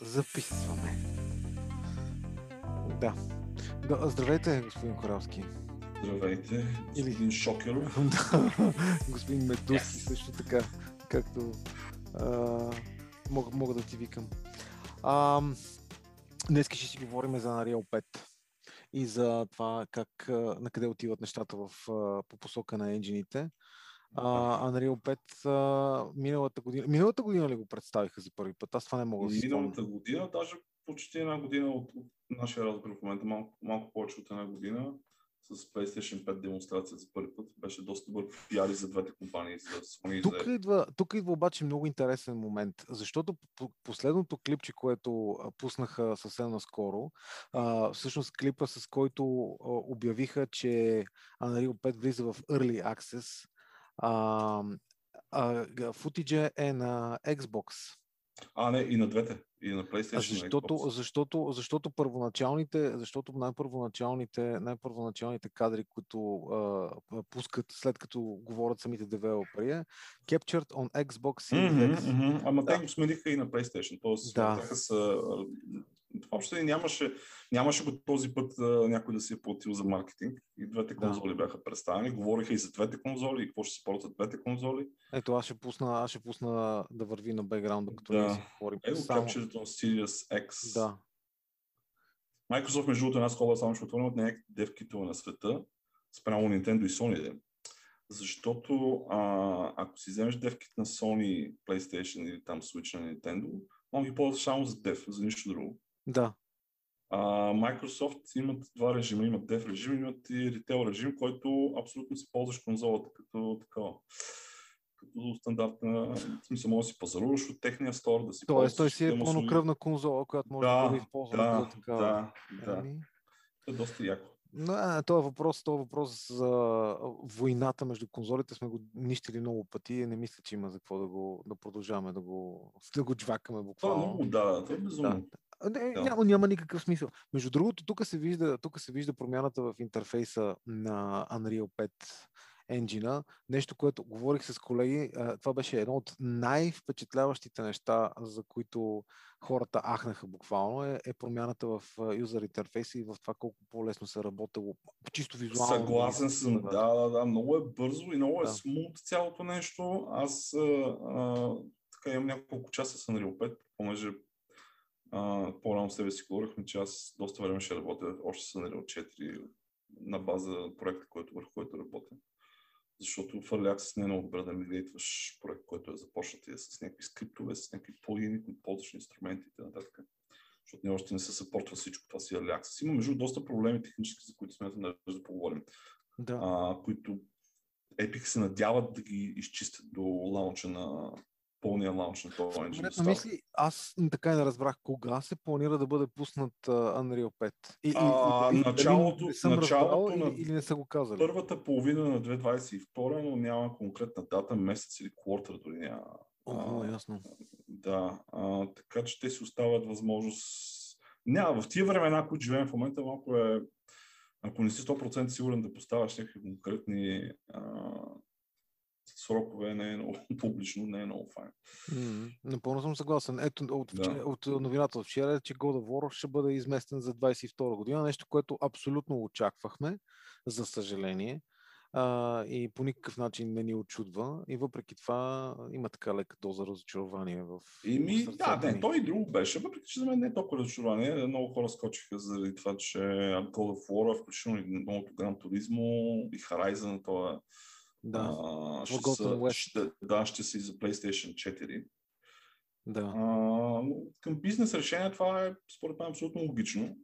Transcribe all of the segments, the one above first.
Записваме. Да. да. Здравейте, господин Коралски. Здравейте, господин Или... Шокеров. да, господин Медуси yes. също така, както а, мога, мога да ти викам. А, днес ще си говорим за Unreal 5 и за това как, на къде отиват нещата в, по посока на енджините. А, Unreal 5 а, миналата година. Миналата година ли го представиха за първи път? Аз това не мога да си Миналата година, даже почти една година от, от нашия разговор в момента, малко, малко повече от една година, с PlayStation 5 демонстрация за първи път. Беше доста добър пиари за двете компании, за Sony тук за... Идва, тук идва обаче много интересен момент, защото последното клипче, което пуснаха съвсем наскоро, а, всъщност клипа, с който обявиха, че Unreal 5 влиза в Early Access, а, а, футиджа е на Xbox. А, не, и на двете. И на PlayStation. Защото, Xbox. защото, защото първоначалните, защото най-първоначалните, най-първоначалните кадри, които а, пускат след като говорят самите девелопери, е Captured on Xbox Series mm-hmm, Mm-hmm. Ама да. те го смениха и на PlayStation. Тоест, да. са въобще нямаше, нямаше го този път а, някой да си е платил за маркетинг. И двете конзоли да. бяха представени. Говориха и за двете конзоли и какво ще се ползват двете конзоли. Ето, аз ще пусна, аз ще пусна да върви на бекграунда, като да. ние си говорим. Ето, Само... On Series X. Да. Microsoft, между другото, една скоба само ще отворим от най девкито на света, спрямо Nintendo и Sony. Защото а, ако си вземеш девките на Sony, PlayStation или там Switch на Nintendo, може ги ползваш само за дев, за нищо друго. Да. А, Microsoft имат два режима. Имат Dev режим, имат и Retail режим, който абсолютно си ползваш конзолата като такава като стандартна, в смисъл може да си пазаруваш от техния стор, да си Тоест, той си е пълнокръвна конзола, която може да, да бъде използвана. Да, да, така. да, да. Ами... е доста яко. No, това въпрос, това въпрос за войната между конзолите сме го нищили много пъти и не мисля, че има за какво да, го, да продължаваме да го, да го джвакаме буквално. Това много, да, това е безумно. Да. Не, да. няма, няма никакъв смисъл. Между другото, тук се, вижда, тук се вижда промяната в интерфейса на Unreal 5 енджина. Нещо, което говорих с колеги, това беше едно от най-впечатляващите неща, за които хората ахнаха буквално, е, е промяната в юзер интерфейса и в това колко по-лесно се работело, чисто визуално. Съгласен съм, да, да, да, много е бързо и много е да. смут цялото нещо. Аз а, а, така имам няколко часа с Unreal 5, понеже по-рано себе си говорихме, че аз доста време ще работя още с Unreal 4 на база проекта, който, върху който работя. Защото в Early Access не е много добре да мигрейтваш проект, който е започнат и е с някакви скриптове, с някакви плагини, които ползваш инструменти и т.н. Защото не още не се съпортва всичко това си Early Access. Има между доста проблеми технически, за които смятам да, да поговорим. Да. А, които Epic се надяват да ги изчистят до лаунча на пълния лаунч на този engine. Мисли, аз така и не разбрах кога се планира да бъде пуснат uh, Unreal 5. И, а, и, и, началото, не съм началото разбрал, на, или, не са го казали? Първата половина на 2022, но няма конкретна дата, месец или квартер дори няма. О, а, ясно. Да, а, така че те си оставят възможност. Няма, в тия времена, които живеем в момента, малко е ако не си 100% сигурен да поставяш някакви конкретни а, срокове не е много публично, не е много файн. Mm, напълно съм съгласен. Ето от, да. от новината от вчера е, че God of War ще бъде изместен за 22 година, нещо, което абсолютно очаквахме, за съжаление. А, и по никакъв начин не ни очудва. И въпреки това има така лека доза разочарование в. И ми, да, не, той и друго беше. Въпреки че за мен не е толкова разочарование. Много хора скочиха заради това, че God of War, включително и новото Гран Туризмо и Horizon, това да. А, ще, са, ще, да, ще си за PlayStation 4. Да. А, към бизнес решение това е според мен абсолютно логично.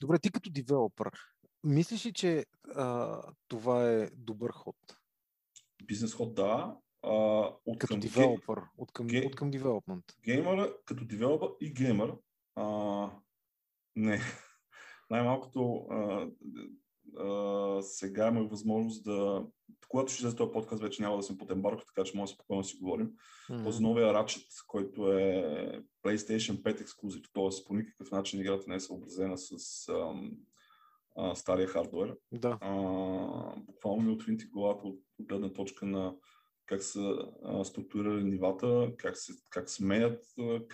Добре, ти като девелопър, мислиш ли, че а, това е добър ход? Бизнес ход, да. А, от като към девелопър, ге... от към, ге... от към девелопмент. Геймър, като девелопър и геймър, а, не. Най-малкото а, а, сега имах възможност да когато ще излезе този подкаст, вече няма да съм под ембарко, така че може спокойно да си говорим. Mm-hmm. Този новия Ratchet, който е PlayStation 5 ексклюзив, т.е. по никакъв начин играта не е съобразена с ам, а, стария хардвер. Да. А, буквално ми отвинти главата от гледна точка на как са а, структурирали нивата, как се, как сменят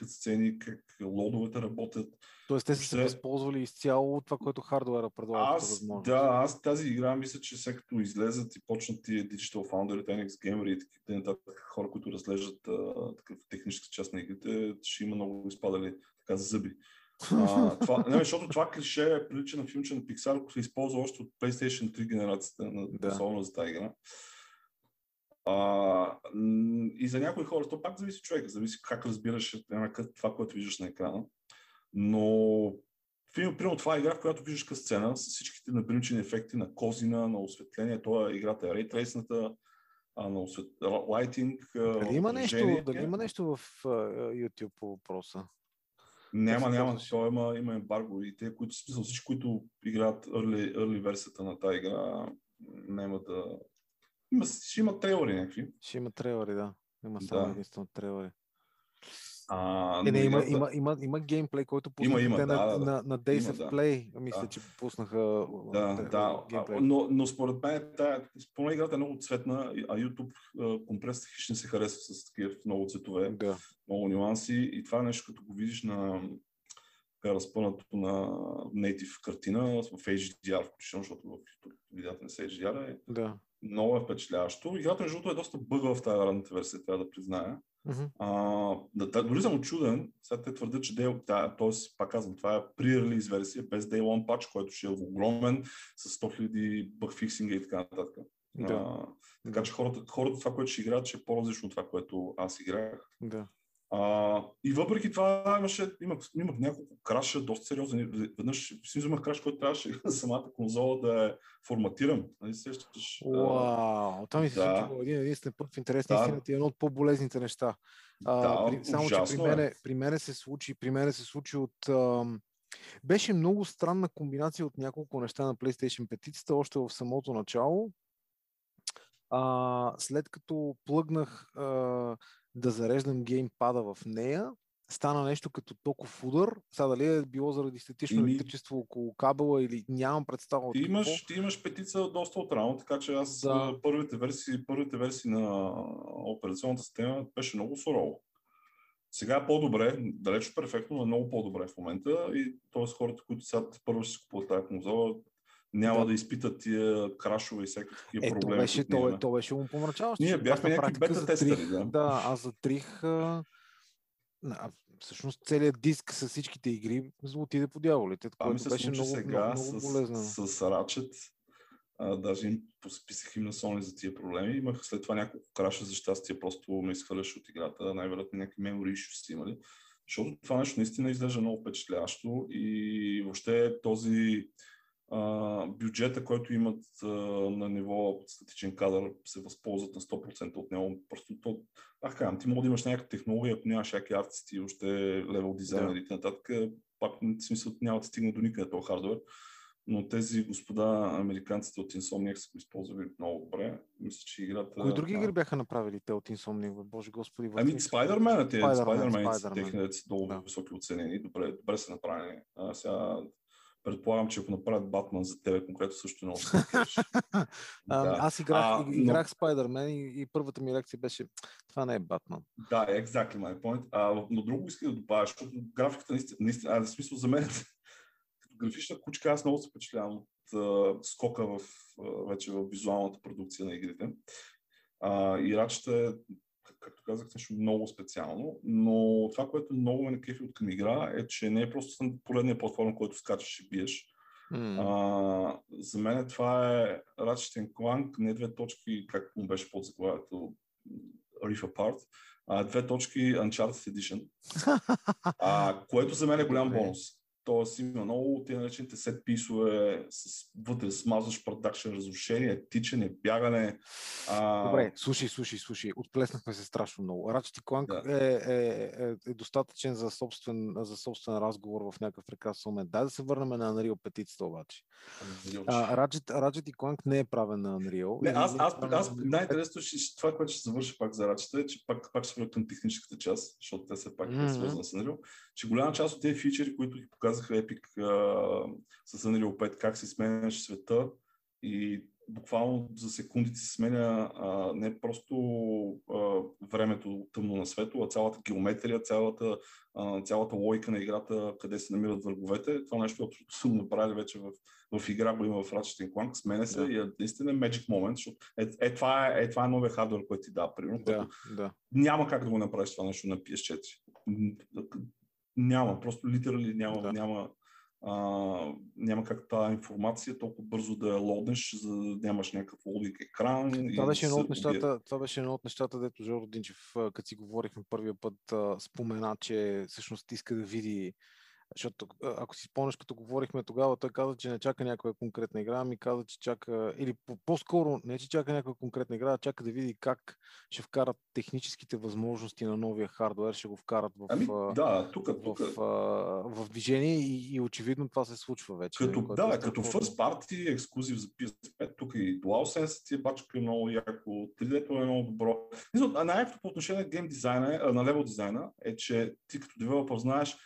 сцени, как лодовете работят. Тоест те са се възползвали изцяло от това, което хардуера предлага. Аз, да, аз тази игра мисля, че след като излезат и почнат тия Digital Foundry, NX Gamer и такива нататък хора, които разглеждат такъв техническа част на игрите, ще има много изпадали така зъби. А, това, не, защото това клише прилича на филмче на Pixar, който се използва още от PlayStation 3 генерацията, на, да. особено за тази игра. А, и за някои хора, то пак зависи човек, зависи как разбираш това, което виждаш на екрана. Но примерно това е игра, в която виждаш къс сцена с всичките напримчени ефекти на козина, на осветление. Това е играта е рейтрейсната, на освет... лайтинг. Дали има, нещо, дали има нещо в YouTube по въпроса? Няма, няма. То има, има ембарго и те, които смисъл, всички, които играят early, early версията на тази игра, няма да... Има, ще има трейлери някакви. Ще има трейлери, да. Има само да. единствено трейлери. А, е, не, има, има, има, има геймплей, който пуснаха има, има, на, да, на, на Days има, of Play. Да, Мисля, да. че пуснаха да, да. Геймплей. Но, но според мен, тая, поне играта е много цветна, а YouTube компресът хищ не се харесва с такива много цветове, да. много нюанси и това е нещо, като го видиш на разпънато на native картина в HDR, включително, защото в YouTube видеята не са HDR е да. Много е впечатляващо. Играта, между е доста бъгва в тази ранната версия, трябва да призная. Uh-huh. А, да, да, дори съм очуден, сега те твърдят, че Day, да, т.е. пак казвам, това е pre-release версия, без Day One patch, който ще е огромен, с 100 000 бъгфиксинга и така нататък. Да. А, така че хората, хората това, което ще играят, ще е по-различно от това, което аз играх. Да. А, и въпреки това имаше, имах, имах няколко краша, доста сериозни. Веднъж си взимах краш, който трябваше самата конзола да е форматиран. Нали сещаш? Вау, това ми се да. случва един единствен път в интерес да. истината е едно от по-болезните неща. А, да, при, само, че при мене, при мене се случи, при мене се случи от... Ам, беше много странна комбинация от няколко неща на PlayStation 5 още в самото начало. А, след като плъгнах а, да зареждам геймпада в нея, стана нещо като токов удар. Сега дали е било заради статично Ими... електричество около кабела или нямам представа. Ти имаш, ти имаш петица доста отрано, така че аз да. първите, версии, първите версии на операционната система беше много сурово. Сега е по-добре, далеч перфектно, но е много по-добре в момента и т.е. хората, които сега първо ще си купуват тази конзола, няма да, да изпитат тия крашове и всеки такива е, проблеми. То беше, то, то беше му помрачаващо. Ние бяхме някакви бета тестери, да. Да, аз затрих а, всъщност целият диск с всичките игри отиде по дяволите, което ми се беше много, сега много, много болезнено. С, с Ratchet, а, даже им писах им на Sony за тия проблеми. Имах след това няколко краша за щастие, просто ме изхвърляш от играта. Най-вероятно някакви memory issues си имали. Защото това нещо наистина изглежда много впечатляващо и въобще този а, бюджета, който имат а, на ниво статичен кадър, се възползват на 100% от него. Просто то, ах, казвам, ти мога да имаш някаква технология, ако нямаш някакви артисти, още левел дизайнери и да. нататък, пак в смисъл няма да стигне до никъде този хардвер. Но тези господа, американците от Insomniac са го използвали много добре. Мисля, че играта... Кои други игри бяха направили те от Insomniac, боже господи? Ами Spider-Man, те Spider-Man, Spider-Man, техните са долу да. високи оценени, добре, добре са направени. А, сега Предполагам, че ако направят Батман за тебе, конкретно също много да. Аз играх, а, играх но... Spider-Man и, и първата ми реакция беше това не е Батман. Да, exactly my point. А, но друго искам да добавя, защото графиката наистина, наистина а, в смисъл за мен като графична кучка аз много се впечатлявам от а, скока в, а, вече в визуалната продукция на игрите. А, и рачета е както казах, нещо много специално, но това, което много ме накефи от към игра е, че не е просто поредния платформа, който скачаш и биеш. Mm. А, за мен това е Ratchet Clank, не две точки, как му беше под заглавието Riff Apart, а две точки Uncharted Edition, а, което за мен е голям бонус. Тоест има много тези наречените сет писове, с, вътре смазваш продакшн, разрушение, тичане, бягане. А... Добре, слушай, слушай, слушай, отплеснахме се страшно много. Ratchet Clank да. е, е, е, е, достатъчен за собствен, за собствен разговор в някакъв прекрасен момент. Дай да се върнем на Unreal петицата обаче. А, Ratchet, Ratchet Clank не е правен на Unreal. Не, аз, аз, аз, аз най-интересното ще, това, което ще завърша пак за Ratchet е, че пак, пак ще към техническата част, защото те са пак mm-hmm. свързани с Unreal, че голяма част от тези фичери, които ги показват казаха Epic а, с Unreal 5, как се сменяш света и буквално за секундите се сменя а, не просто а, времето тъмно на свето, а цялата геометрия, цялата, а, цялата логика на играта, къде се намират враговете. Това нещо, което съм направили вече в, в игра, го има в Ratchet Clank, сменя се да. и е наистина Magic Moment, защото е, е, това, е, е, това е новия хардвер, който ти дава, примерно, да, да. няма как да го направиш това нещо на PS4. Няма, просто литерали няма, да. няма, а, няма как тази информация толкова бързо да я лоднеш, за да нямаш някакъв лодик екран. Това беше, едно от нещата, това беше едно от нещата, дето Жоро Динчев, като си говорихме първия път, спомена, че всъщност иска да види защото ако си спомняш, като говорихме тогава, той каза, че не чака някоя конкретна игра, ми каза, че чака, или по-скоро не, че чака някоя конкретна игра, а чака да види как ще вкарат техническите възможности на новия хардвер, ще го вкарат в, ами, да, тук, в, тук. В, в, в движение и, и очевидно това се случва вече. Като, не, да, е като first party ексклюзив за PS5, тук и DualSense ти е бачка много яко, 3D е много добро. Най-якото по отношение на гейм дизайна, на левел дизайна е, че ти като девелопър знаеш,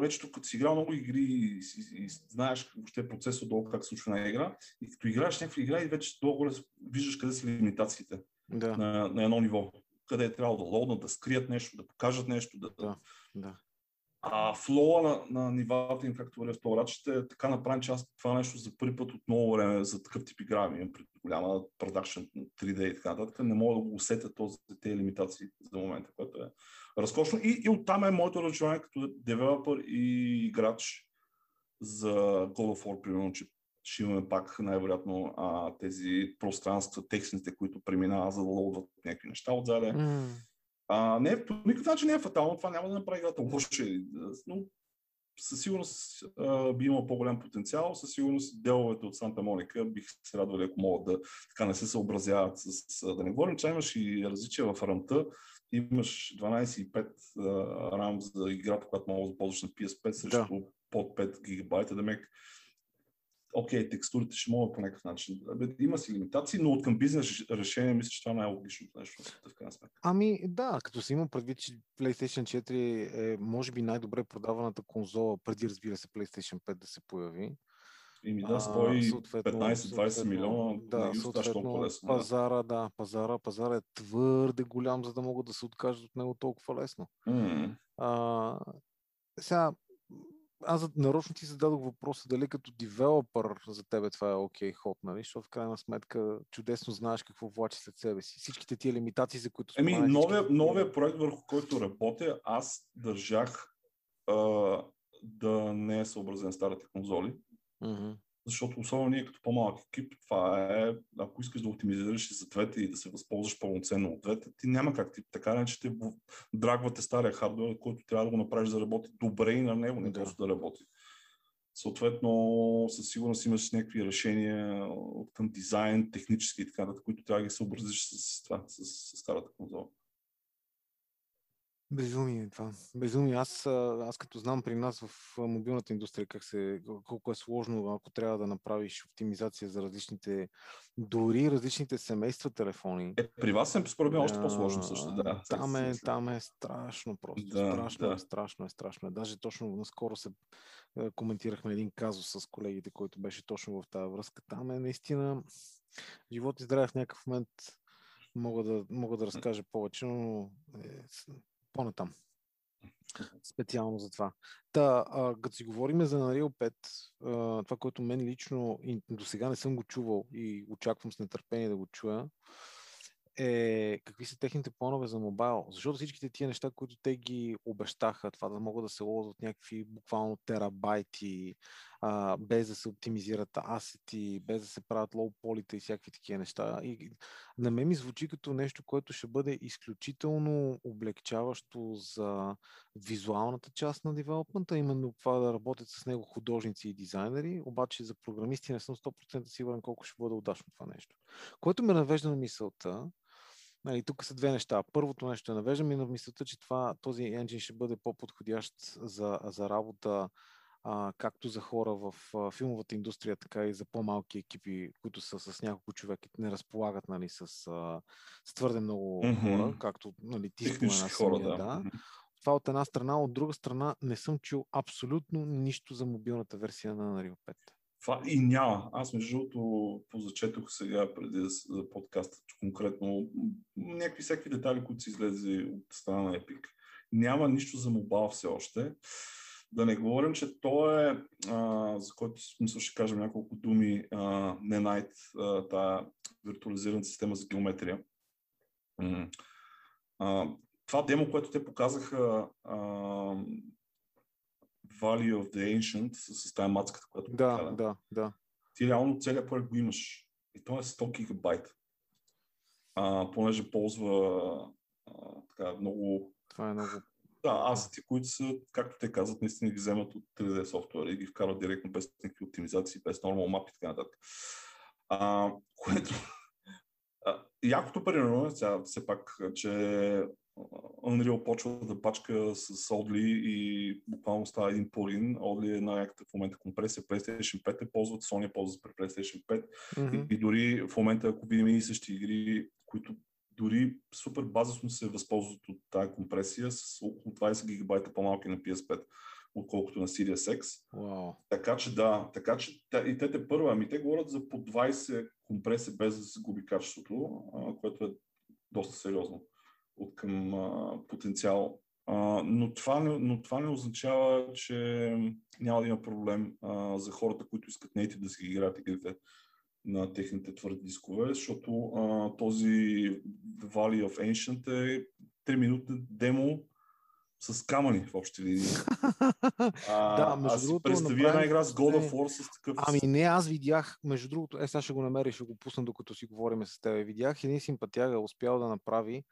вече тук като си играл много игри и, и, и знаеш въобще процесът долу как се случва една игра и като играеш някаква игра и вече долу виждаш къде са лимитациите да. на, на едно ниво. Къде е трябвало да лоднат, да скрият нещо, да покажат нещо. Да, да, да. А флоа на, на нивата им, както вървя в това е така направен, че аз това нещо за първи път от много време за такъв тип игра имам пред голяма продакшн 3D и така нататък. Не мога да го усетя този, тези лимитации за момента, което е разкошно. И, и оттам е моето разочарование като девелопър и играч за God of War, примерно, че ще имаме пак най-вероятно а, тези пространства, текстните, които преминават за да лоудват някакви неща отзаде. Mm. А, не, по никакъв начин не е фатално, това няма да направи играта лошо, но със сигурност а, би имал по-голям потенциал, със сигурност деловете от Санта Моника бих се радвали, ако могат да така не се съобразяват с... Да не говорим, че имаш и различия в рамта, имаш 12,5 рам за играта, която мога да ползваш на PS5 срещу да. под 5 гигабайта, да мек окей, текстурите ще могат по някакъв начин. Има си лимитации, но от към бизнес решение мисля, че това е най-логичното нещо в крайна сметка. Ами да, като се има предвид, че PlayStation 4 е може би най-добре продаваната конзола, преди разбира се PlayStation 5 да се появи. Ими да, 115-20 милиона, да, не съответно, лесно. Пазара, да, пазара, пазара е твърде голям, за да могат да се откажат от него толкова лесно. Mm. А, сега, аз нарочно ти зададох въпроса дали като девелопър за тебе това е окей okay, ход, нали? Защото в крайна сметка чудесно знаеш какво влачи след себе си. Всичките тия лимитации, за които Еми, новия, всички... новия проект, върху който работя, аз държах а, да не е съобразен старите конзоли. Mm-hmm. Защото особено ние като по-малък екип, това е, ако искаш да оптимизираш и за двете и да се възползваш пълноценно от двете, ти няма как ти така не, че те драгвате стария хардвер, който трябва да го направиш да работи добре и на него, не да. просто да работи. Съответно, със сигурност имаш някакви решения към дизайн, технически и така, които трябва да ги съобразиш с, това, с, с старата конзола. Безумие е това. Безумие. Аз, аз като знам при нас в мобилната индустрия как се, колко е сложно, ако трябва да направиш оптимизация за различните, дори различните семейства телефони. Е, при вас е според мен още по-сложно също, да. Там е, там е страшно просто. Да, страшно да. е, страшно е, страшно е. Даже точно наскоро се коментирахме един казус с колегите, който беше точно в тази връзка. Там е наистина живот и здраве в някакъв момент мога да, мога да разкажа повече, но е, по-натам. Специално за това. Та, а, като си говорим за Unreal 5, а, това, което мен лично до сега не съм го чувал и очаквам с нетърпение да го чуя, е какви са техните планове за мобайл. Защото всичките тия неща, които те ги обещаха, това да могат да се лозват някакви буквално терабайти, а, без да се оптимизират асети, без да се правят лоу полите и всякакви такива неща. И на мен ми звучи като нещо, което ще бъде изключително облегчаващо за визуалната част на девелопмента, именно това да работят с него художници и дизайнери, обаче за програмисти не съм 100% сигурен колко ще бъде удачно това нещо. Което ме навежда на мисълта, Нали, тук са две неща. Първото нещо е навеждам и на мисълта, че това, този енджин ще бъде по-подходящ за, за работа а, както за хора в а, филмовата индустрия, така и за по-малки екипи, които са с няколко човека и не разполагат нали, с, а, с твърде много mm-hmm. хора, както нали, ти спомена хора, да. да. Това от една страна, от друга страна не съм чул абсолютно нищо за мобилната версия на Unreal 5. Това и няма. Аз между другото позачетох сега преди за подкаста конкретно някакви всеки детали, които са излезе от страна на Epic. Няма нищо за мобал все още. Да не говорим, че то е, а, за който смисъл ще кажем няколко думи, а, не Night, тая виртуализирана система за геометрия. А, това демо, което те показаха а, Valley of the Ancient с, с тази мацката, която да, покада, да, да. Ти реално целият проект го имаш. И то е 100 гигабайт. А, понеже ползва а, така много... Това е много... Да, асети, които са, както те казват, наистина ги вземат от 3D софтуера и ги вкарват директно без никакви оптимизации, без нормал мапи и така нататък. А, което... А, якото примерно, сега все пак, че Unreal почва да пачка с Audley и буквално става един плагин. Audley е най-яката в момента компресия. PlayStation 5 е ползват, Sony ползват при PlayStation 5. Mm-hmm. И, и дори в момента, ако видим и същи игри, които дори супер базисно се възползват от тази компресия с около 20 гигабайта по-малки на PS5 отколкото на Series X. Wow. Така че да, така че и те те първа, ами те говорят за по 20 компресия без да се губи качеството, което е доста сериозно от към а, потенциал. А, но, това не, но това не означава, че няма да има проблем а, за хората, които искат native да си играят игрите на техните твърди дискове, защото а, този Valley of Ancient е 3 минутна демо с камъни в общи линии. да, между аз другото, представя направим... една игра с God of War с такъв... Ами не, аз видях, между другото, е, сега ще го намеря, ще го пусна докато си говорим с теб. Видях един симпатяга, успял да направи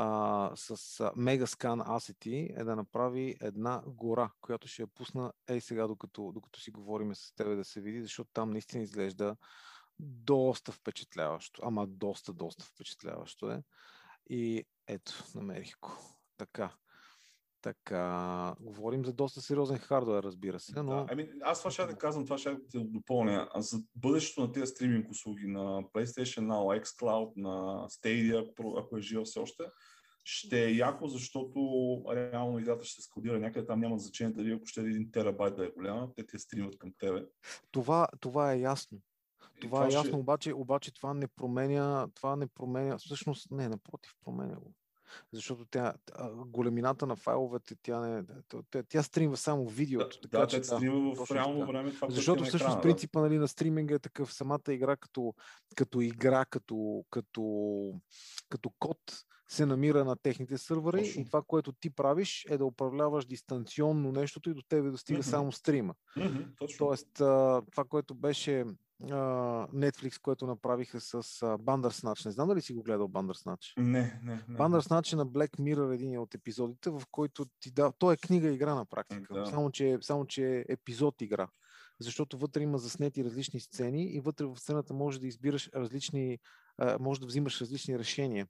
а, с Megascan Asset е да направи една гора, която ще я пусна ей сега, докато, докато си говорим с тебе да се види, защото там наистина изглежда доста впечатляващо. Ама доста, доста впечатляващо е. И ето, намерих го. Така. Така, говорим за доста сериозен хардвер, разбира се. Но... Да, ами, аз това ще да казвам, това ще да допълня. За бъдещето на тези стриминг услуги на PlayStation Now, xCloud, на Stadia, ако е жива все още, ще е яко, защото реално играта ще се складира някъде, там няма значение дали ако ще е един терабайт да е голяма, те те стримат към тебе. Това, това е ясно. Това, това е ясно, ще... обаче, обаче това не променя, това не променя, всъщност, не, напротив, променя го. Защото тя, големината на файловете, тя, не, тя, тя стримва само видеото. Да, така, да, че, стримва в реално така. време това, Защото всъщност екрана, принципа нали, на стриминга е такъв самата игра като, като игра, като, като, като код се намира на техните сървъри Точно. и това, което ти правиш е да управляваш дистанционно нещото и до тебе достига mm-hmm. само стрима. Mm-hmm, Тоест, това, което беше Netflix, което направиха с Bandersnatch. Не знам дали си го гледал Bandersnatch. Не, не. не. Bandersnatch е на Black Mirror един от епизодите, в който ти да... Той е книга игра на практика, да. само, че, само че е епизод игра. Защото вътре има заснети различни сцени и вътре в сцената може да избираш различни, може да взимаш различни решения.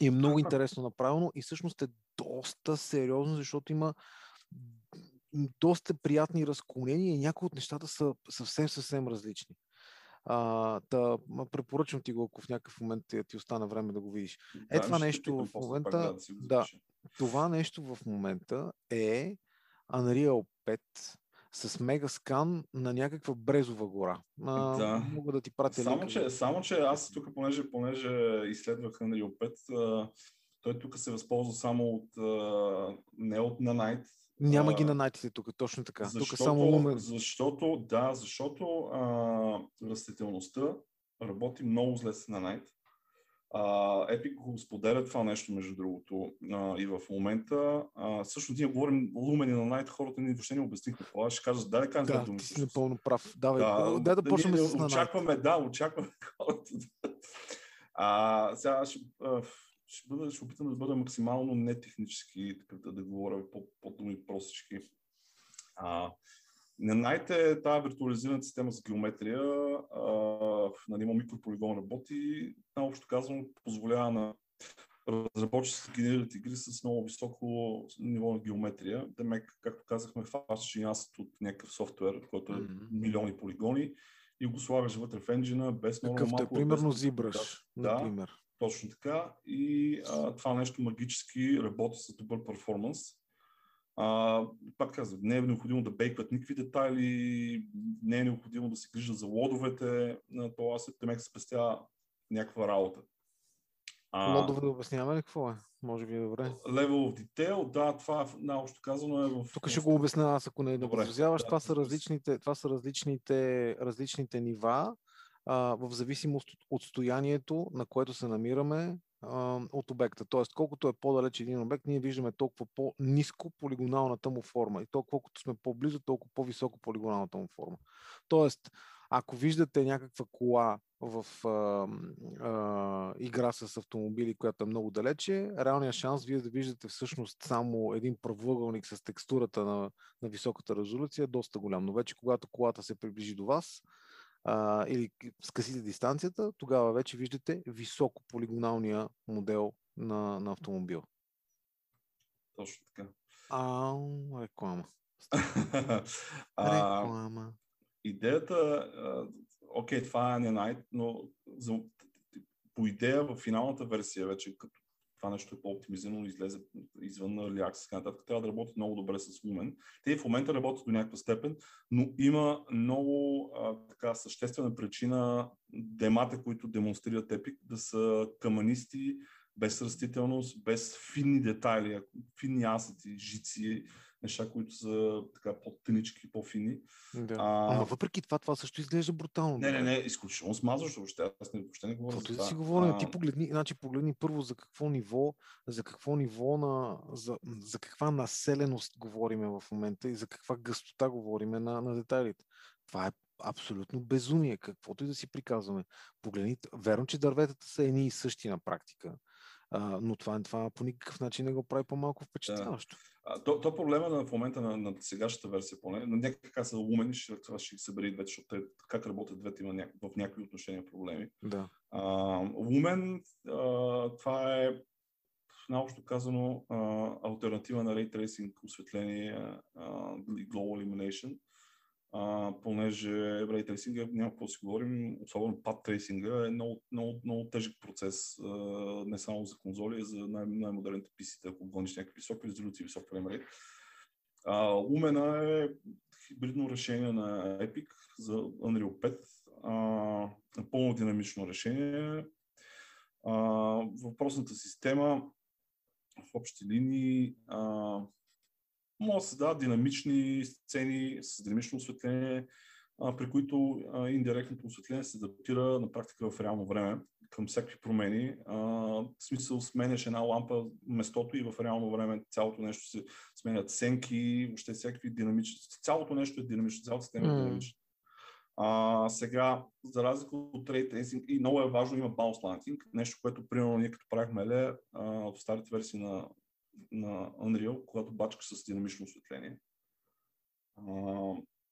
И е много интересно направено и всъщност е доста сериозно, защото има доста приятни разклонения и някои от нещата са съвсем, съвсем различни. А, да, препоръчвам ти го, ако в някакъв момент ти, остана време да го видиш. Е, да, това нещо в момента. Да, да, това нещо в момента е Unreal 5 с мегаскан на някаква брезова гора. А, да. Мога да ти пратя само, че, само, че аз тук, понеже, понеже изследвах Unreal 5, той тук се възползва само от не от на Няма ги на найтите тук, точно така. Защото, тук само лумен. Защото, да, защото а, растителността работи много зле с на найт. Epic го споделя това нещо, между другото, а, и в момента. А, също ние говорим лумени на найт, хората ни въобще не обяснихме това. Ще кажа, дай да кажем да, думи. ти си напълно прав. Давай, да, дай да, да почнем с Очакваме, да, очакваме хората. А, сега ще, ще, бъда, ще опитам да бъда максимално нетехнически, така да, да говоря по, по думи простички. А, на най-те тази виртуализирана система с геометрия, а, нали, има микрополигон работи, наобщо казвам, позволява на разработчиците да генерират игри с много високо ниво на геометрия. Демек, както казахме, фарш от някакъв софтуер, който е mm-hmm. милиони полигони и го слагаш вътре в енджина без много. Какъвто е, примерно, ZBrush, да, например. Точно така. И а, това нещо магически работи с добър перформанс. А, пак казвам, не е необходимо да бейкват никакви детайли, не е необходимо да се грижат за лодовете на това се спестява някаква работа. А, Лодове да обясняваме ли какво е? Може би е добре. Level of detail, да, това наобщо казано е в... Тук ще го обясня аз, ако не да възразяваш. Да, това, са различните, това са различните, различните нива а, в зависимост от отстоянието, на което се намираме а, от обекта. Тоест, колкото е по-далеч един обект, ние виждаме толкова по-низко полигоналната му форма. И то колкото сме по-близо, толкова по-високо полигоналната му форма. Тоест, ако виждате някаква кола в а, а, игра с автомобили, която е много далече, реалният шанс вие да виждате всъщност само един правоъгълник с текстурата на, на високата резолюция е доста голям. Но вече когато колата се приближи до вас, а, или скъсите дистанцията, тогава вече виждате високо полигоналния модел на, на автомобил. Точно така. А, реклама. реклама. Идеята, окей, това е не най, но за, по идея в финалната версия вече, като това нещо е по-оптимизирано, излезе извън на React и нататък, трябва да работят много добре с Lumen. Те в момента работят до някаква степен, но има много а, така съществена причина демата, които демонстрират Epic, да са каманисти, без растителност, без финни детайли, финни асети, жици, неща, които са така по-тънички, по-фини. Да. А, Ама въпреки това, това също изглежда брутално. Не, не, не, изключително смазващо въобще. Аз не, въобще не говоря Каквото за да си говорим, а... ти погледни, значи погледни първо за какво ниво, за какво ниво на, за, за каква населеност говориме в момента и за каква гъстота говориме на, на детайлите. Това е абсолютно безумие, каквото и да си приказваме. Погледните, верно, че дърветата са едни и същи на практика, а, но това, това по никакъв начин не го прави по-малко впечатляващо. Да. То, то проблема на, в момента на, на сегашната версия, поне, но някак така са умени, ще, това ще ги събери двете, защото те, как работят двете има ня, в някои отношения проблеми. Да. А, Lumen, а, това е наобщо казано а, альтернатива на Ray Tracing осветление и Global Illumination а, понеже Ray трейсинга, няма какво да си говорим, особено пад трейсинга е много, много, много тежък процес, а, не само за конзоли, а за най- най-модерните PC, ако гониш някакви високи резолюции, висок фреймрейт. Умена е хибридно решение на Epic за Unreal 5, а, напълно динамично решение. А, въпросната система в общи линии а, може да се дадат динамични сцени с динамично осветление, при които индиректното осветление се адаптира на практика в реално време към всякакви промени. А, в смисъл сменяш една лампа местото и в реално време цялото нещо се сменят сенки, въобще всякакви динамични. Цялото нещо е динамично, цялата система е динамична. А, сега, за разлика от Ray Tracing, и много е важно, има bounce lighting, нещо, което примерно ние като правихме ле в старите версии на на Unreal, когато бачкаш с динамично осветление. А,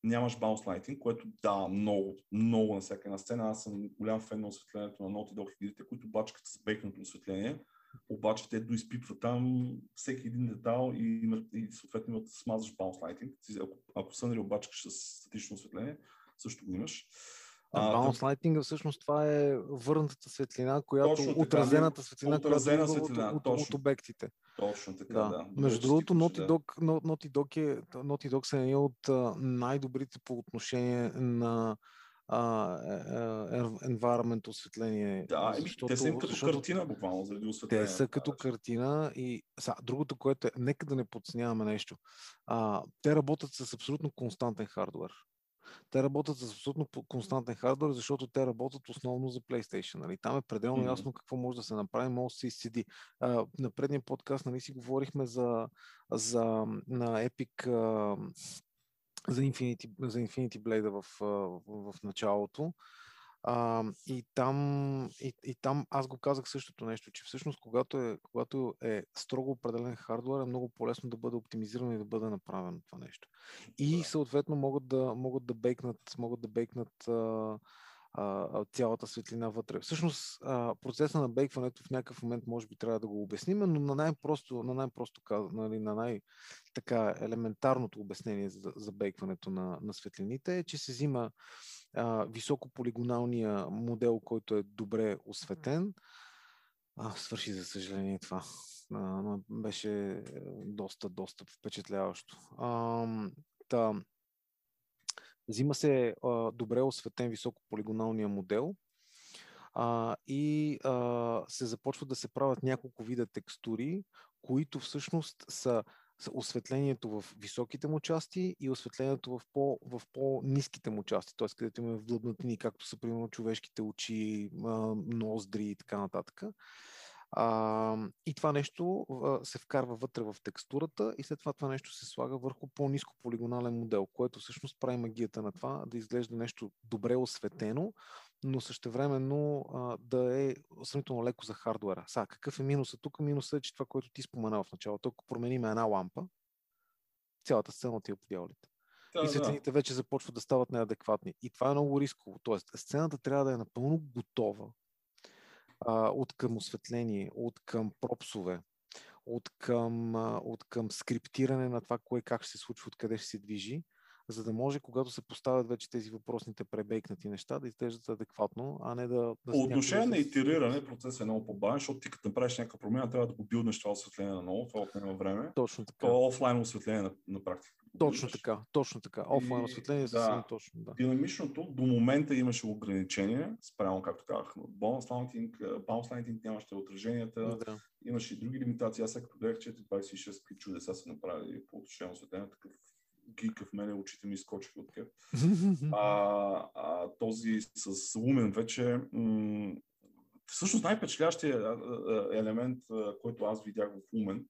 нямаш bounce lighting, което да, много, много на всяка една сцена. Аз съм голям фен на осветлението на Naughty Dog игрите, които бачкат с бейкното осветление, обаче те доизпипват там всеки един детал и, и съответно имат смазваш bounce lighting. Ако, ако Unreal бачкаш с статично осветление, също го имаш. А, Lighting всъщност това е върнатата светлина, която точно така, отразената светлина, отразена която светлина, от, от, от, обектите. Точно така, да. да. Между другото, Naughty Dog, Naughty Dog, е, Naughty Dog са едни от най-добрите по отношение на uh, environment осветление. Да, защото, те са им като защото, картина буквално заради осветление. Те са като картина и са, другото, което е, нека да не подценяваме нещо. А, те работят с абсолютно константен хардвер. Те работят с абсолютно константен хардвер, защото те работят основно за PlayStation. Нали? Там е пределно mm-hmm. ясно какво може да се направи, може да се изседи. На предния подкаст нали, си говорихме за, за на Epic а, за Infinity, за Infinity Blade в, в, в началото. А, и, там, и, и там аз го казах същото нещо, че всъщност когато е, когато е строго определен хардвер, е много по-лесно да бъде оптимизирано и да бъде направено това нещо. И съответно могат да, могат да бейкнат, могат да бейкнат а, цялата светлина вътре. Всъщност процеса на бейкването в някакъв момент може би трябва да го обясним, но на най-просто, на най-просто нали, на най-така елементарното обяснение за, за бейкването на, на светлините е, че се взима а, високополигоналния модел, който е добре осветен, А, свърши, за съжаление, това. А, беше е, доста, доста впечатляващо. А, та, взима се а, добре осветен високополигоналния модел а, и а, се започват да се правят няколко вида текстури, които всъщност са осветлението в високите му части и осветлението в, по, в по-низките му части, т.е. където имаме влъбнатини, както са примерно човешките очи, ноздри и така нататък. А, и това нещо а, се вкарва вътре в текстурата и след това това нещо се слага върху по-низко полигонален модел, което всъщност прави магията на това да изглежда нещо добре осветено, но същевременно а, да е сравнително леко за хардуера. Сега, какъв е минусът тук? Минусът е, че това, което ти спомена в началото, ако променим една лампа, цялата сцена ти е подявалите. Да, и светлините да. вече започват да стават неадекватни. И това е много рисково. Тоест, сцената трябва да е напълно готова а, от към осветление, от към пропсове, от към, от към скриптиране на това, кое как ще се случва, откъде ще се движи, за да може, когато се поставят вече тези въпросните пребейкнати неща, да изглеждат адекватно, а не да... да По отношение на итериране, процесът е много по-бавен, защото ти като направиш някаква промяна, трябва да го билднеш това осветление на ново, това отнема време. Точно така. Е офлайн осветление на, на практика. Точно така, точно така. Офлайн осветление да, точно. Да. Динамичното до момента имаше ограничения, спрямо, както казах, бонус лайтинг, баунс лайтинг нямаше отраженията, да. имаше и други лимитации. Аз като гледах 426 какви чудеса са направили по отношение на осветление, такъв гика в мене, очите ми изкочиха от теб. А, а, този с Лумен вече м- всъщност най-впечатляващия елемент, който аз видях в Лумен,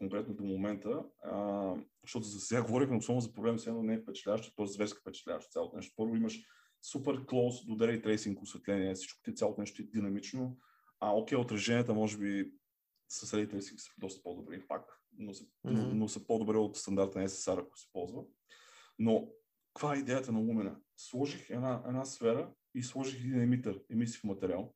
конкретно до момента, а, защото за сега говорихме особено за проблем, едно не е впечатляващо, т.е. зверска впечатляващо цялото нещо. Първо имаш супер клоус до ray tracing осветление, всичко ти цялото нещо е динамично, а окей, отраженията може би с ray tracing са доста по-добри пак, но са, mm-hmm. но са по-добре от стандарта на SSR, ако се ползва. Но каква е идеята на Lumina? Сложих една, една сфера и сложих един емитър, емисив материал.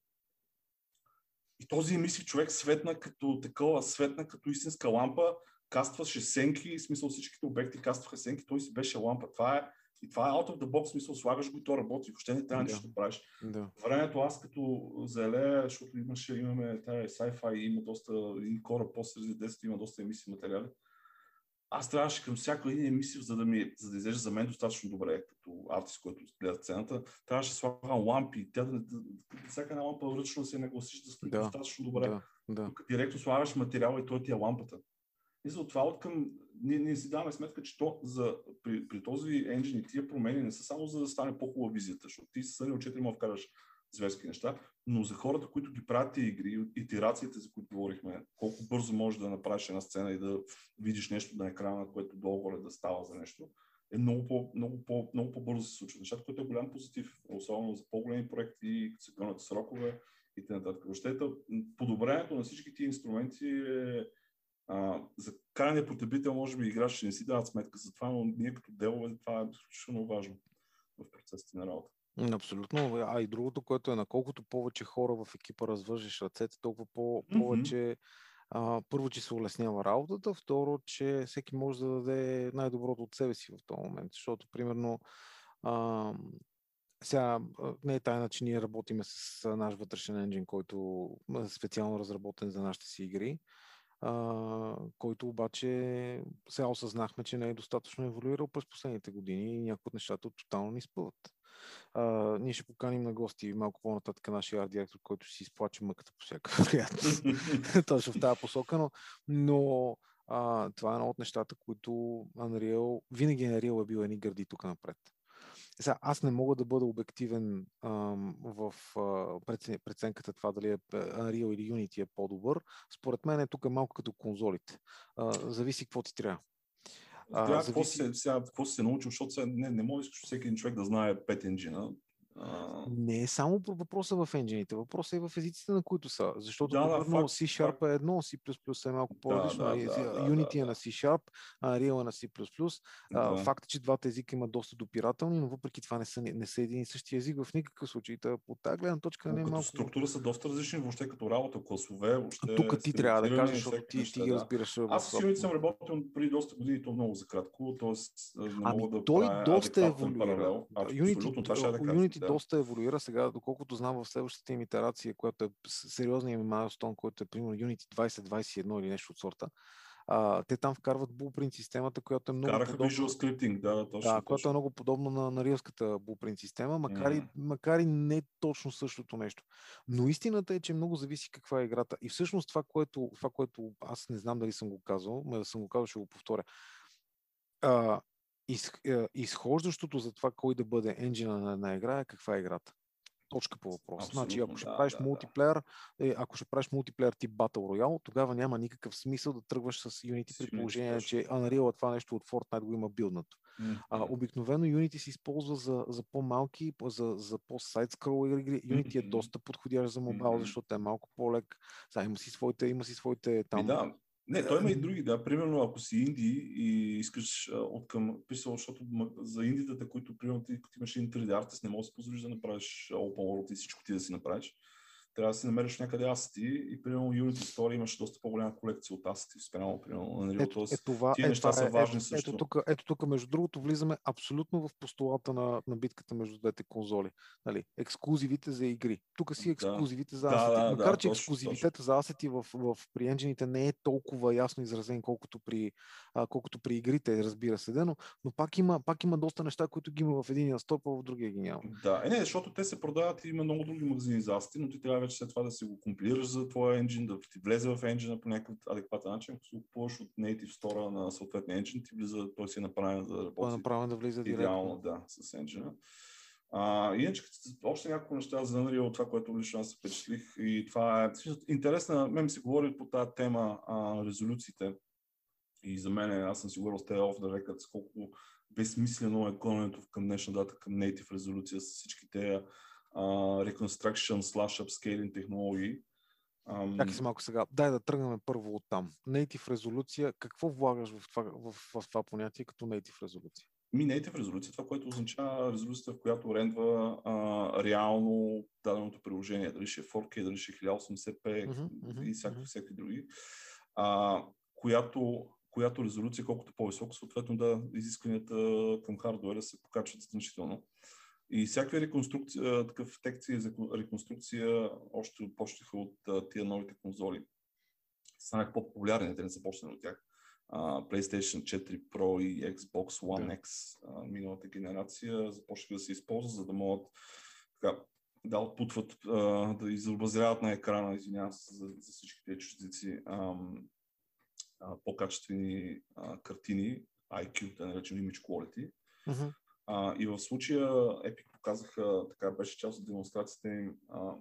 И този емисив човек светна като такова, светна като истинска лампа, кастваше сенки, в смисъл всичките обекти кастваха сенки, той си беше лампа. Това е и това е out of the box, смисъл, слагаш го и то работи. Въобще не трябва да. нищо да правиш. Да. Времето аз като залея, защото имаше, имаме тази sci-fi, има доста, един кораб после 10 има доста емисии материали. Аз трябваше към всяка един емисия, за да, ми, за да излезе за мен достатъчно добре, като артист, който гледа сцената, трябваше да слагам лампи. Тя да, да, да, всяка една лампа ръчно се нагласиш да стои да. достатъчно добре. Да. Да. Тук директно слагаш материал и той ти е лампата. И за това от към, ние, ние си даваме сметка, че то за, при, при този енджин и тия промени не са само за да стане по-хубава визията, защото ти с от 4 мога вкараш зверски неща, но за хората, които ги правят тия игри, итерациите, за които говорихме, колко бързо можеш да направиш една сцена и да видиш нещо на екрана, което долу да става за нещо, е много, по, много, по, много по-бързо се случва нещата, което е голям позитив, особено за по-големи проекти, се срокове и т.н. Въобще, подобрението на всички тези инструменти е а, за крайния потребител, може би играч ще не си дават сметка за това, но ние като делове това е изключително важно в процесите на работа. Абсолютно. А и другото, което е, наколкото повече хора в екипа развържеш ръцете, толкова по- повече mm-hmm. а, първо, че се улеснява работата, второ, че всеки може да даде най-доброто от себе си в този момент. Защото, примерно, а, сега не е тайна, че ние работиме с наш вътрешен енджин, който е специално разработен за нашите си игри а, който обаче сега осъзнахме, че не е достатъчно еволюирал през последните години и някои от нещата тотално ни спъват. А, ние ще поканим на гости малко по-нататък нашия арт директор, който си изплаче мъката по всяка вероятност. Точно в тази посока, но, но а, това е едно от нещата, които Unreal, винаги Unreal е бил едни гърди тук напред. Сега, аз не мога да бъда обективен ам, в а, преценката това дали е Unreal или Unity е по-добър. Според мен е тук е малко като конзолите. А, зависи какво ти трябва. А, зависи... какво, се, сега, какво се научил, защото не, не може всеки един човек да знае пет енджина. Не е само въпроса в енджините, въпросът е в езиците, на които са. Защото да, да, факт, C-Sharp факт. е едно, C++ е малко по-различно, да, да, да, Unity да, е на C-Sharp, Unreal е на C++. Да. Факт е, че двата езика имат доста допирателни, но въпреки това не са, не са един и същи език в никакъв случай. Та, по тази гледна точка не е малко... структура са доста различни, въобще като работа, класове, въобще... Тук ти трябва да кажеш, защото ти, ти ги разбираш. Аз с Unity съм работил преди доста години, то много за кратко, т.е. не ами, мога да той доста еволюира. Unity, това ще да да. доста еволюира сега, доколкото знам в следващата им итерация, която е сериозният им майлстон, който е примерно Unity 2021 или нещо от сорта. А, те там вкарват Blueprint системата, която е много Караха подобна. Visual Scripting, да, точно. Да, която е много подобна на, на рилската Blueprint система, макар, mm. и, макар и не точно същото нещо. Но истината е, че много зависи каква е играта. И всъщност това, което, това, което аз не знам дали съм го казал, но да съм го казал, ще го повторя. А, из, изхождащото за това кой да бъде енджина на една игра е каква е играта точка по въпроса. Значи, ако ще да, правиш да, мултиплеер, да. Е, ако ще правиш мултиплеер тип Battle Royale, тогава няма никакъв смисъл да тръгваш с Unity при положение, че Unreal това нещо от Fortnite го има билднато. Mm-hmm. А, обикновено Unity се използва за, за по-малки, за, за по-сайт скрол игри. Unity mm-hmm. е доста подходящ за мобайл, mm-hmm. защото е малко по-лек. Сега, има си своите, има си своите там. да, не, той има и други, да. Примерно, ако си инди и искаш а, от към писал, защото за индитата, които примерно ти, ти имаш един 3D артист, не можеш да си позволиш да направиш Open World и всичко ти да си направиш трябва да си намериш някъде асети и примерно Unity Story имаш доста по-голяма колекция от асети спрямо примерно на Unreal. Ето, е, това, тия е, неща това, са важни ето, също. Ето тук, ето тук, между другото, влизаме абсолютно в постулата на, на битката между двете конзоли. Нали? Ексклюзивите за игри. Тук си ексклюзивите да. за асети. Да, да, Макар, да, че ексклюзивитета за асети в, в, при енджините не е толкова ясно изразен, колкото при, а, колкото при игрите, разбира се, но, но пак, има, пак има доста неща, които ги има в един стоп, а в другия ги няма. Да, е, не, защото те се продават и има много други магазини за асети, но ти трябва вече след това да си го компилираш за твоя енджин, да ти влезе в енджина по някакъв адекватен начин. Ако се купуваш от Native Store на съответния енджин, ти влиза, той си е направен да работи. Е направен да влиза идеално, да, с енджина. А, иначе, още няколко неща за Unreal, това, което лично аз се впечатлих. И това е интересна, мен се говори по тази тема а, резолюциите. И за мен, аз съм сигурен с off the record, колко безсмислено е клоненето към днешна дата към native резолюция с всички тези reconstruction slash upscaling технологии. Um... Чакай си малко сега. Дай да тръгнем първо от там. Native резолюция, какво влагаш в това, в, в, в това понятие като native резолюция? Ми native резолюция, това, което означава резолюцията, в която рендва а, реално даденото приложение. Дали ще е 4K, дали ще е 1080p uh-huh, uh-huh, и всякакви, uh-huh. всякакви други. А, която, която резолюция, колкото по-високо, съответно да изискванията към хардуера се покачват значително. И всякакви реконструкция, такъв текция за реконструкция още почнаха от тия новите конзоли. Станах по-популярни, те не са почнали от тях. PlayStation 4 Pro и Xbox One X uh, миналата генерация започнаха да се използват, за да могат така, да отпутват, да изобразяват на екрана, извинявам се за, за всички тези чуждици, по-качествени картини, IQ, да наречем Image Quality. Uh-huh. А, и в случая Epic показаха, така беше част от демонстрацията им, а,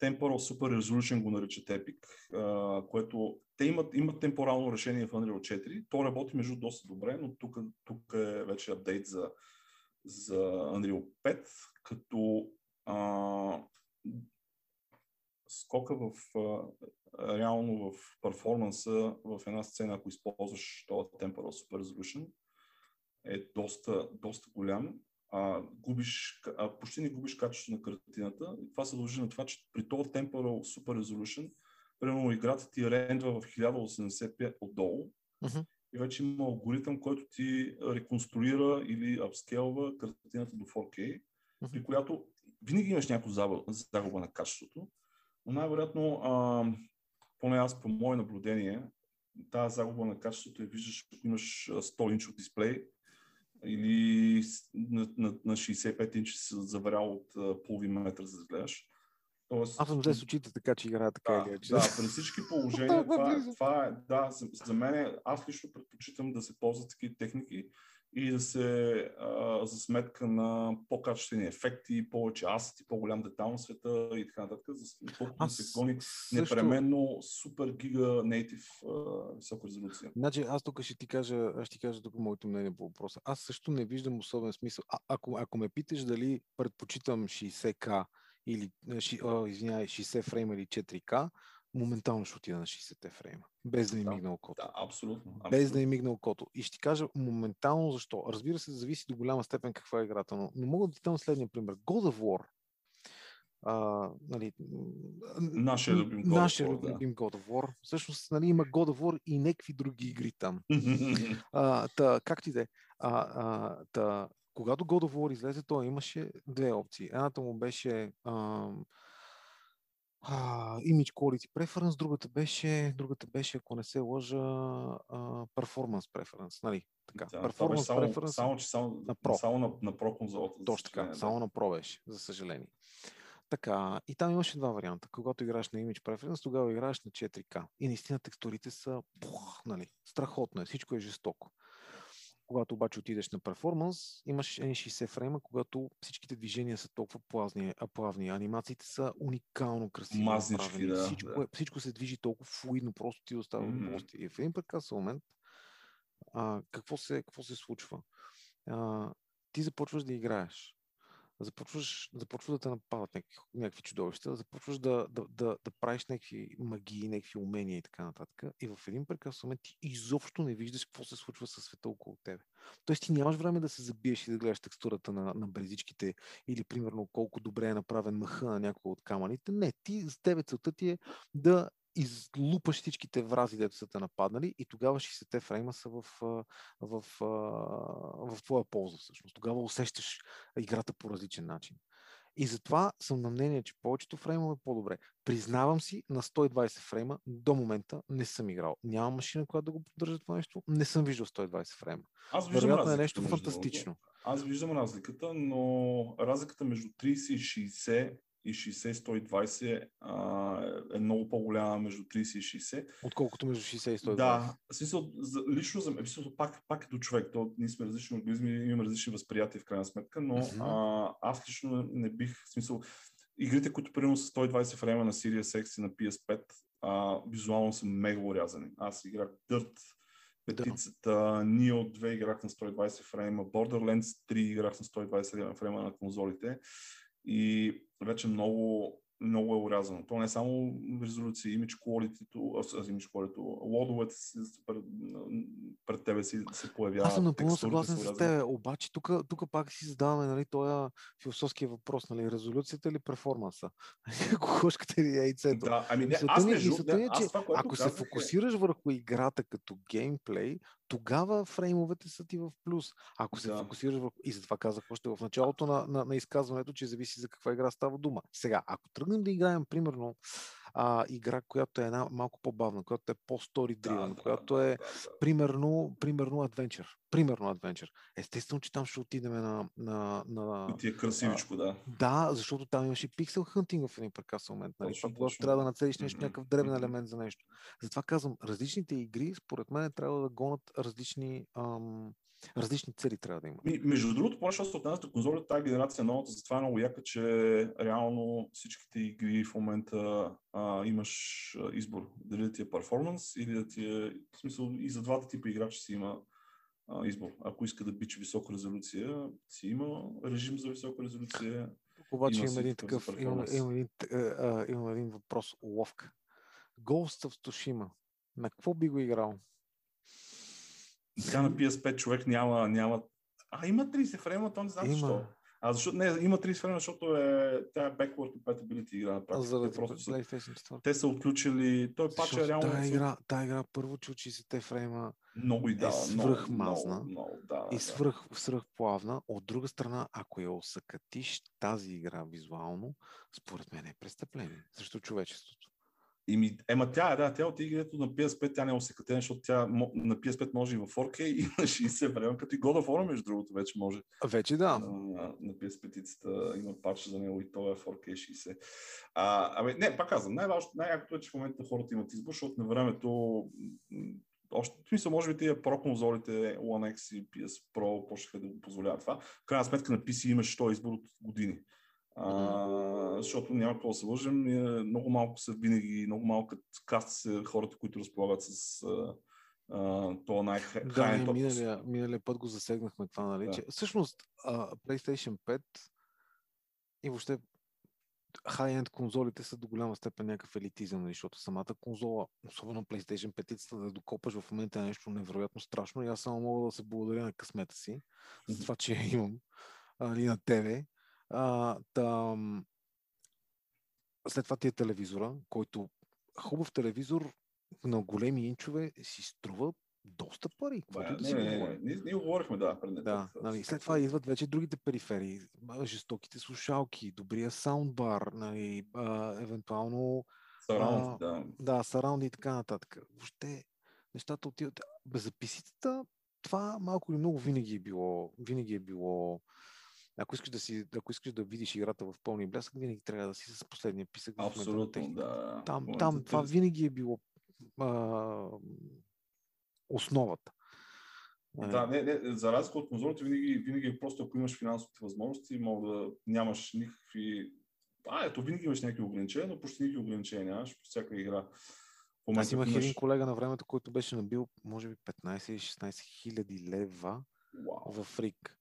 Temporal Super Resolution го наричат Epic, а, което те имат, имат темпорално решение в Unreal 4. То работи между доста добре, но тук, тук е вече апдейт за, за Unreal 5, като а, скока в а, реално в перформанса в една сцена, ако използваш този Temporal Super Resolution, е доста, доста голям. А, губиш, а, почти не губиш качеството на картината. И това се дължи на това, че при този Temporal Super Resolution, примерно играта ти рендва в 1085 отдолу uh-huh. и вече има алгоритъм, който ти реконструира или апскелва картината до 4K, uh-huh. при която винаги имаш някаква загуба на качеството, но най-вероятно, а, поне аз по мое наблюдение, тази загуба на качеството я виждаш, ако имаш 100 инчов дисплей, или на, на, на 65 инчи се заварял от uh, половин метър, за да гледаш. Тоест, Аз съм взе с очите, така че играя така да, или Да, при всички положения това, е, това е, да, за, за мен аз лично предпочитам да се ползват такива техники и да се а, за сметка на по-качествени ефекти, повече асети, по-голям детал на света и така нататък, за колкото да се гони също... непременно супер гига нейтив висока резолюция. Значи аз тук ще ти кажа, ще ти кажа тук моето мнение по въпроса. Аз също не виждам особен смисъл. А, ако, ако ме питаш дали предпочитам 60к или, о, извинявай, 60 фрейма или 4К, моментално ще отида на 60 фрейма. Без да ми да, мигна окото. Да, абсолютно, абсолютно. Без да ми мигна окото. И ще ти кажа моментално защо. Разбира се, зависи до голяма степен каква е играта, но, но мога да ти дам следния пример. God of War. А, нали, нашия любим God нашия of War, любим да. God of War. Всъщност нали, има God of War и някакви други игри там. а, та, както и да е. когато God of War излезе, той имаше две опции. Едната му беше а, а, Image Quality Preference, другата беше, другата беше, ако не се лъжа, а, Performance Preference. Нали? Така. Да, performance само, Preference само, че само, на Pro. Само на, на Pro конзолата. Точно така, да. само на Pro беше, за съжаление. Така, и там имаше два варианта. Когато играеш на Image Preference, тогава играеш на 4K. И наистина текстурите са пух, нали, страхотно е, всичко е жестоко. Когато обаче отидеш на перформанс, имаш N60 фрейма, когато всичките движения са толкова плавни, а плавни. Анимациите са уникално красиви. Мазнички, да, всичко, да. Е, всичко се движи толкова флуидно, просто ти остава mm-hmm. И в един прекрасен момент, а, какво, се, какво се случва? А, ти започваш да играеш започваш, започваш да те нападат някакви, някакви чудовища, започваш да, да, да, да правиш някакви магии, някакви умения и така нататък. И в един прекрасен момент ти изобщо не виждаш какво се случва със света около тебе. Тоест ти нямаш време да се забиеш и да гледаш текстурата на, на брезичките или примерно колко добре е направен мъха на някой от камъните. Не, ти с тебе целта ти е да излупаш всичките врази, дето са те нападнали и тогава 60 фрейма са в, в, в, в твоя полза всъщност. Тогава усещаш играта по различен начин. И затова съм на мнение, че повечето фреймове е по-добре. Признавам си, на 120 фрейма до момента не съм играл. Нямам машина, която да го поддържа това нещо. Не съм виждал 120 фрейма. Аз виждам Вероятно е нещо фантастично. Аз виждам разликата, но разликата между 30 и 60 и 60-120 а, е много по-голяма между 30 и 60. Отколкото между 60 и 120. Да, смисъл, за, лично за мен, пак, пак е до човек, то ние сме различни организми, имаме различни възприятия в крайна сметка, но uh-huh. а, аз лично не бих, в смисъл, игрите, които примерно с 120 фрейма на Series X и на PS5, а, визуално са мега урязани. Аз играх Dirt, петицата, да. Neo 2 играх на 120 фрейма, Borderlands 3 играх на 120 фрейма на конзолите и вече много, много е урязано. То не е само резолюция, image quality, image quality, лодовете си пред, пред тебе си се появяват. Аз съм напълно съгласен с теб, обаче тук, тук пак си задаваме нали, този философския въпрос, нали, резолюцията или перформанса? Кокошката или яйцето? Да, ами не, аз не, жу, не, е, че това, ако се фокусираш е... върху играта като геймплей, тогава фреймовете са ти в плюс. Ако се да. фокусираш върху... И затова казах още в началото на, на, на изказването, че зависи за каква игра става дума. Сега, ако тръгнем да играем, примерно, а, игра, която е една малко по-бавна, която е по-стори driven, да, която да, е, да, да. примерно, примерно Adventure. Примерно Adventure. Естествено, че там ще отидем на... на, на и ти е красивичко, да. Да, защото там имаше пиксел хантинг в един прекрасен момент. Нали? Точно, когато трябва да нацелиш нещо, някакъв древен елемент за нещо. Затова казвам, различните игри, според мен, трябва да гонат различни, ам, различни цели трябва да има. Между другото, поне що се отнася до конзолите, тази генерация новата, затова е много яка, че реално всичките игри в момента а, имаш избор. Дали да ти е перформанс или да ти е... В смисъл и за двата типа играчи си има а, избор. Ако иска да бичи висока резолюция, си има режим за висока резолюция. Обаче има, един такъв, има, има, един, а, има един въпрос, ловка. Ghost of Tsushima. На какво би го играл? Сега на PS5 човек няма, няма... А, има 30 фрейма, то не знам има. защо. А защо не, има 30 фрейма, защото е, тя е backward compatibility игра на практика. Заради просто са, те са отключили, той пач е реално... Тая игра, тая игра първо че 60 фрейма много и да, е свръх мазна много, много, да, и свръх, свръх плавна. От друга страна, ако я осъкатиш тази игра визуално, според мен е престъпление срещу човечеството. И ми, ема тя, да, тя от игрето на PS5 тя не е усекатена, защото тя на PS5 може и в 4K и на 60 време, като и God of War, между другото, вече може. Вече да. На, на PS5 има патч за него и то е 4K 60. А, ами, не, пак казвам, най-важното, най-якото е, че в момента хората имат избор, защото на времето още, смисъл, може би тия Pro конзолите One X и PS Pro почнаха да го позволяват това. В крайна сметка на PC имаш този избор от години. А, защото няма какво да се лъжим. Много малко са винаги, много малко каст са хората, които разполагат с това най Да, ние миналия, миналия път го засегнахме това, нали? Да. Че, всъщност, uh, PlayStation 5 и въобще хай-енд конзолите са до голяма степен някакъв елитизъм, нали? защото самата конзола, особено PlayStation 5, да докопаш в момента е нещо невероятно страшно и аз само мога да се благодаря на късмета си за това, че я имам и на тебе. А, там, след това ти е телевизора, който хубав телевизор на големи инчове си струва доста пари. Бе, да не, не, не, ние, ние говорихме, да. Пред да нали, след това идват вече другите периферии, жестоките слушалки, добрия саундбар, нали, а, евентуално Сараунд, да. Да, сараунди и така нататък. Въобще нещата отиват. Без записицата, това малко или много винаги е било, винаги е било ако искаш да си, ако искаш да видиш играта в пълни блясък, винаги трябва да си с последния писък. Абсолютно, да. Там, там това винаги е било а, основата. Да, не, не, за разлика от конзолите, винаги, винаги е просто ако имаш финансовите възможности, мога да нямаш никакви... А, ето, винаги имаш някакви ограничения, но почти никакви ограничения нямаш по всяка игра. В Аз имах имаш... един колега на времето, който беше набил, може би, 15 или 16 хиляди лева wow. в Фрик,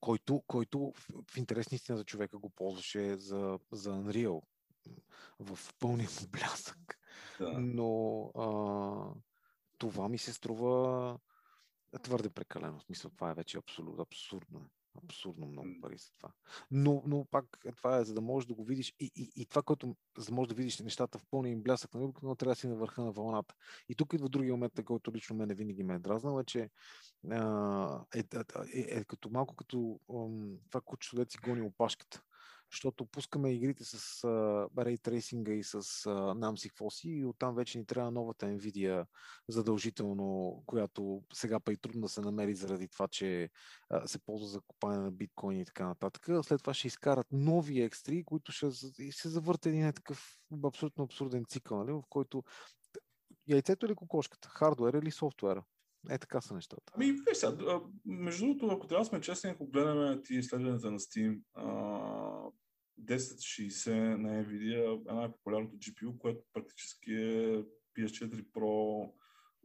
който, който в, в интерес истина за човека го ползваше за, за Unreal в пълния му блясък. Да. Но а, това ми се струва твърде прекалено. В смисъл, това е вече абсолютно абсурдно. Е. Абсурдно много пари за това. Но, но пак това е за да можеш да го видиш и, и, и това, което за да можеш да видиш нещата в пълния им блясък, нали, но трябва да си на върха на вълната. И тук идва другия момент, който лично мене винаги ме е дразнал, е, че а, е, е, е, е, като малко като това кучето, дете си гони опашката защото пускаме игрите с Ray Tracing и с NAMSI FOSI и оттам вече ни трябва новата NVIDIA задължително, която сега па и трудно да се намери заради това, че се ползва за купане на биткоини и така нататък. След това ще изкарат нови X3, които ще се завърте един такъв абсолютно абсурден цикъл, нали, в който яйцето или кокошката, хардуер или софтуера. Е, така са нещата. Ами, виж сега, между другото, ако трябва да сме честни, ако гледаме ти изследването на Steam, а, 1060 на NVIDIA е най-популярното GPU, което практически е PS4 Pro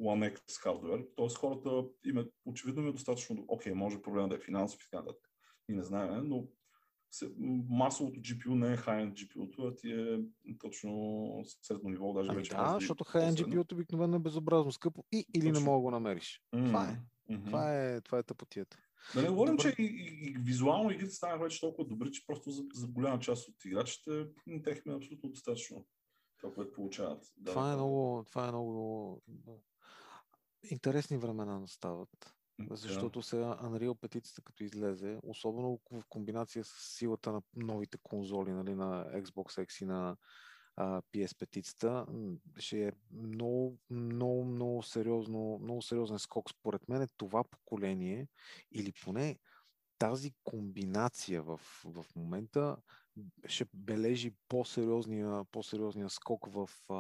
One X хардвер. Тоест хората имат, очевидно ми е достатъчно, окей, може проблема да е финансов и така нататък. И не знаем, но масовото GPU не е high-end GPU, а ти е точно средно ниво, даже ами вече. Да, защото high-end GPU обикновено е безобразно скъпо и или точно. не мога да го намериш. Mm-hmm. Това е. Mm-hmm. Това е, това е тъпотията. Да не говорим, Добър... че и, и, и визуално игрите станаха вече толкова добри, че просто за, за голяма част от играчите техме е абсолютно достатъчно това, което получават. Да, това, е много, това е много интересни времена настават. Защото сега Unreal петицата като излезе, особено в комбинация с силата на новите конзоли, нали, на Xbox X и на а, PS петицата, ще е много, много, много, сериозно, много сериозен скок. Според мен това поколение или поне тази комбинация в, в момента ще бележи по-сериозния, по-сериозния скок в, а,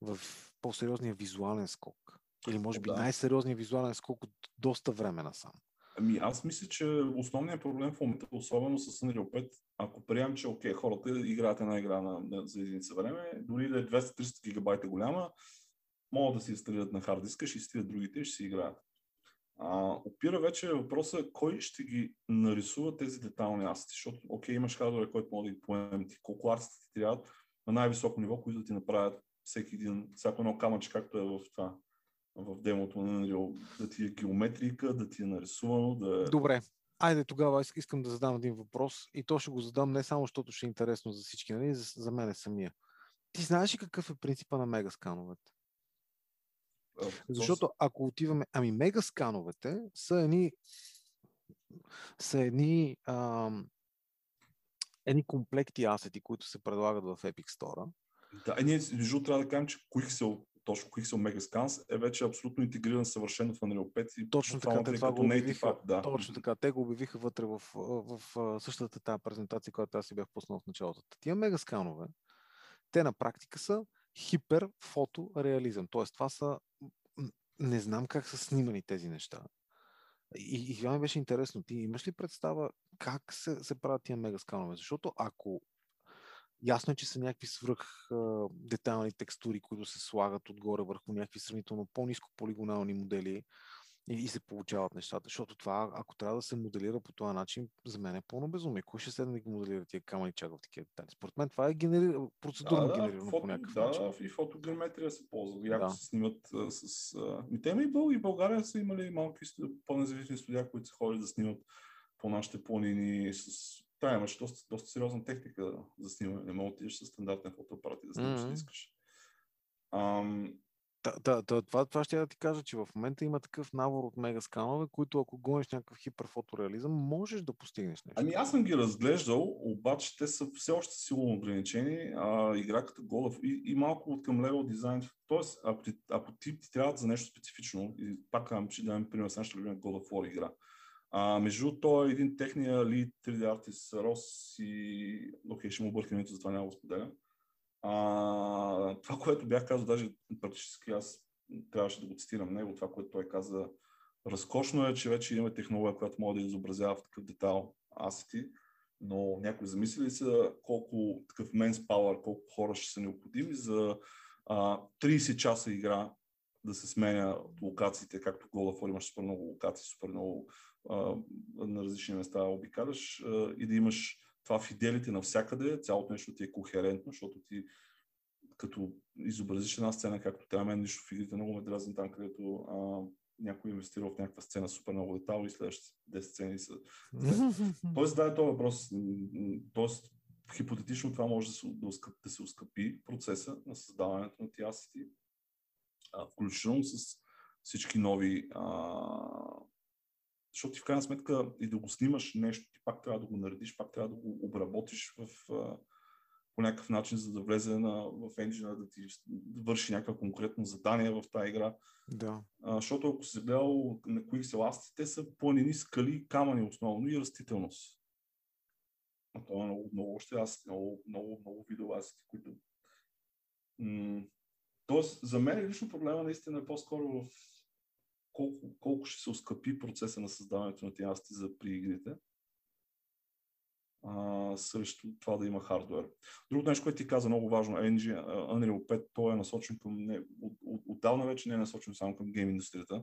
в по-сериозния визуален скок. Или може би да. най-сериозният визуален скок от доста време насам. Ами аз мисля, че основният проблем в момента, особено с Unreal 5, ако приемам, че окей, хората играят една игра на, на, за единица време, дори да е 200-300 гигабайта голяма, могат да си инсталират на хард диска, ще изтрият другите и ще си играят. А, опира вече въпроса кой ще ги нарисува тези детални асети, защото окей, имаш хардвер, който може да ги поеме ти, колко арсти ти трябват на най-високо ниво, които да ти направят всеки един, всяко едно камъче, както е в това в демото на Unreal, да ти е геометрика, да ти е нарисувано, да е... Добре. Айде тогава искам да задам един въпрос и то ще го задам не само, защото ще е интересно за всички, нали, за, за мен самия. Ти знаеш ли какъв е принципа на мегаскановете? Защото ако отиваме... Ами мегаскановете са едни са едни ам, едни комплекти асети, които се предлагат в Epic Store. Да, ние между трябва да кажем, че Quixel точно Quixel Megascans е вече абсолютно интегриран съвършено в Unreal 5 и точно така, те това го обявиха, app, да. точно така, те го обявиха вътре в, в, в същата тази презентация, която аз си бях пуснал в началото. Тия мегасканове, те на практика са хиперфотореализъм, т.е. това са не знам как са снимани тези неща. И, и това ми беше интересно. Ти имаш ли представа как се, се правят тия мегасканове? Защото ако Ясно е, че са някакви свръх детайлни текстури, които се слагат отгоре върху някакви сравнително по-низко полигонални модели и, и се получават нещата. Защото това, ако трябва да се моделира по този начин, за мен е пълно безумие. Кой ще седне да ги моделира тия камъни чака в такива детайли? Според мен това е генери... процедурно да, генерирано фото, по някакъв да, начин. И фотограметрия се ползва. Яко да. се снимат а, с... А... И те и, Бъл, и България са имали малки по-независими студия, които са ходили да снимат по нашите планини с да, имаш доста, доста сериозна техника за снимане. Не мога да отидеш с стандартен фотоапарат и да снимаш, mm-hmm. да искаш. Ам, Да, да, да, това, това ще я да ти кажа, че в момента има такъв набор от мега сканове, които ако гониш някакъв хиперфотореализъм, можеш да постигнеш нещо. Ами аз съм ги разглеждал, обаче те са все още силно ограничени. А, игра като Голъв и, и малко от към левел дизайн. Тоест, ако ти, ако ти, ти трябва за нещо специфично, и пак казвам, че давам пример с нашата любима God of War игра. А, между той е един техния лид 3D артист Рос и... Окей, ще му объркам името, затова няма го споделям. А, това, което бях казал, даже практически аз трябваше да го цитирам него, това, което той каза, разкошно е, че вече имаме технология, която може да изобразява в такъв детайл асети, но някой замисли са колко такъв men's power, колко хора ще са необходими за а, 30 часа игра да се сменя локациите, както War имаш супер много локации, супер много на различни места обикаляш и да имаш това фиделите навсякъде, цялото нещо ти е кохерентно, защото ти като изобразиш една сцена както трябва, мен нищо в игрите много ме дразни там, където а, някой инвестира в някаква сцена супер много детал и следващите 10 сцени са... Тоест, да, е този въпрос. Тоест, хипотетично това може да се, да, да се ускъпи процеса на създаването на тия асети, включително с всички нови а, защото ти в крайна сметка и да го снимаш нещо, ти пак трябва да го наредиш, пак трябва да го обработиш в, по някакъв начин, за да влезе на, в енджина, да ти върши някакво конкретно задание в тази игра. Да. А, защото ако си гледал на Quick Asty, те са планини, скали, камъни основно и растителност. А това е много, много още аз, много, много, много видове които... М- Тоест, за мен лично проблема наистина е по-скоро в колко, колко ще се оскъпи процеса на създаването на тези за при игрите а, срещу това да има хардвер. Друго нещо, което ти каза много важно, Engine, Unreal 5, той е насочен към, не, от, от, отдавна вече не е насочен само към гейм индустрията.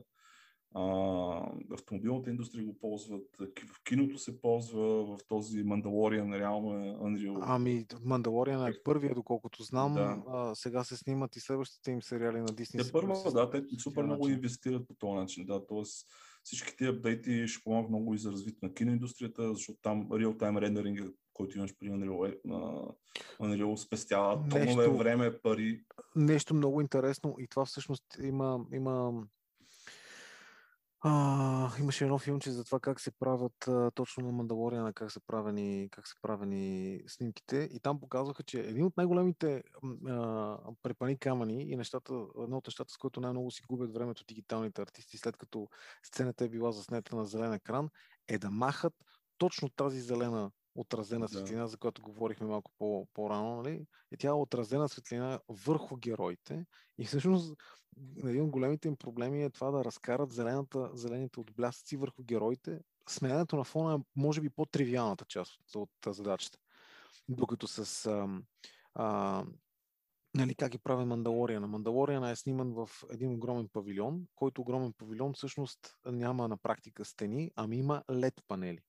А, автомобилната индустрия го ползват, в киното се ползва, в този Мандалориан реално е Unreal. Ами, Мандалориан е първия, доколкото знам. Да. А, сега се снимат и следващите им сериали на Disney. Те първо, да, те супер много начин. инвестират по този начин. Да, т.е. всички тези апдейти ще помогнат много и за развитие на киноиндустрията, защото там real-time рендеринга, който имаш при Unreal, Unreal спестява тонове време, пари. Нещо много интересно и това всъщност има, има а, имаше едно филмче за това как се правят а, точно на Мандалориана, как са правени, как са правени снимките. И там показваха, че един от най-големите а, препани камъни и нещата, едно от нещата, с които най-много си губят времето дигиталните артисти, след като сцената е била заснета на зелен екран, е да махат точно тази зелена отразена светлина, да. за която говорихме малко по, по-рано, нали? И тя е отразена светлина върху героите. И всъщност един от големите им проблеми е това да разкарат зелената, зелените отблясъци върху героите. Сменянето на фона е може би по-тривиалната част от, от задачата. Докато с а, а, нали, как е правен Мандалориана. Мандалориана е сниман в един огромен павилион, който огромен павилион всъщност няма на практика стени, ами има LED панели.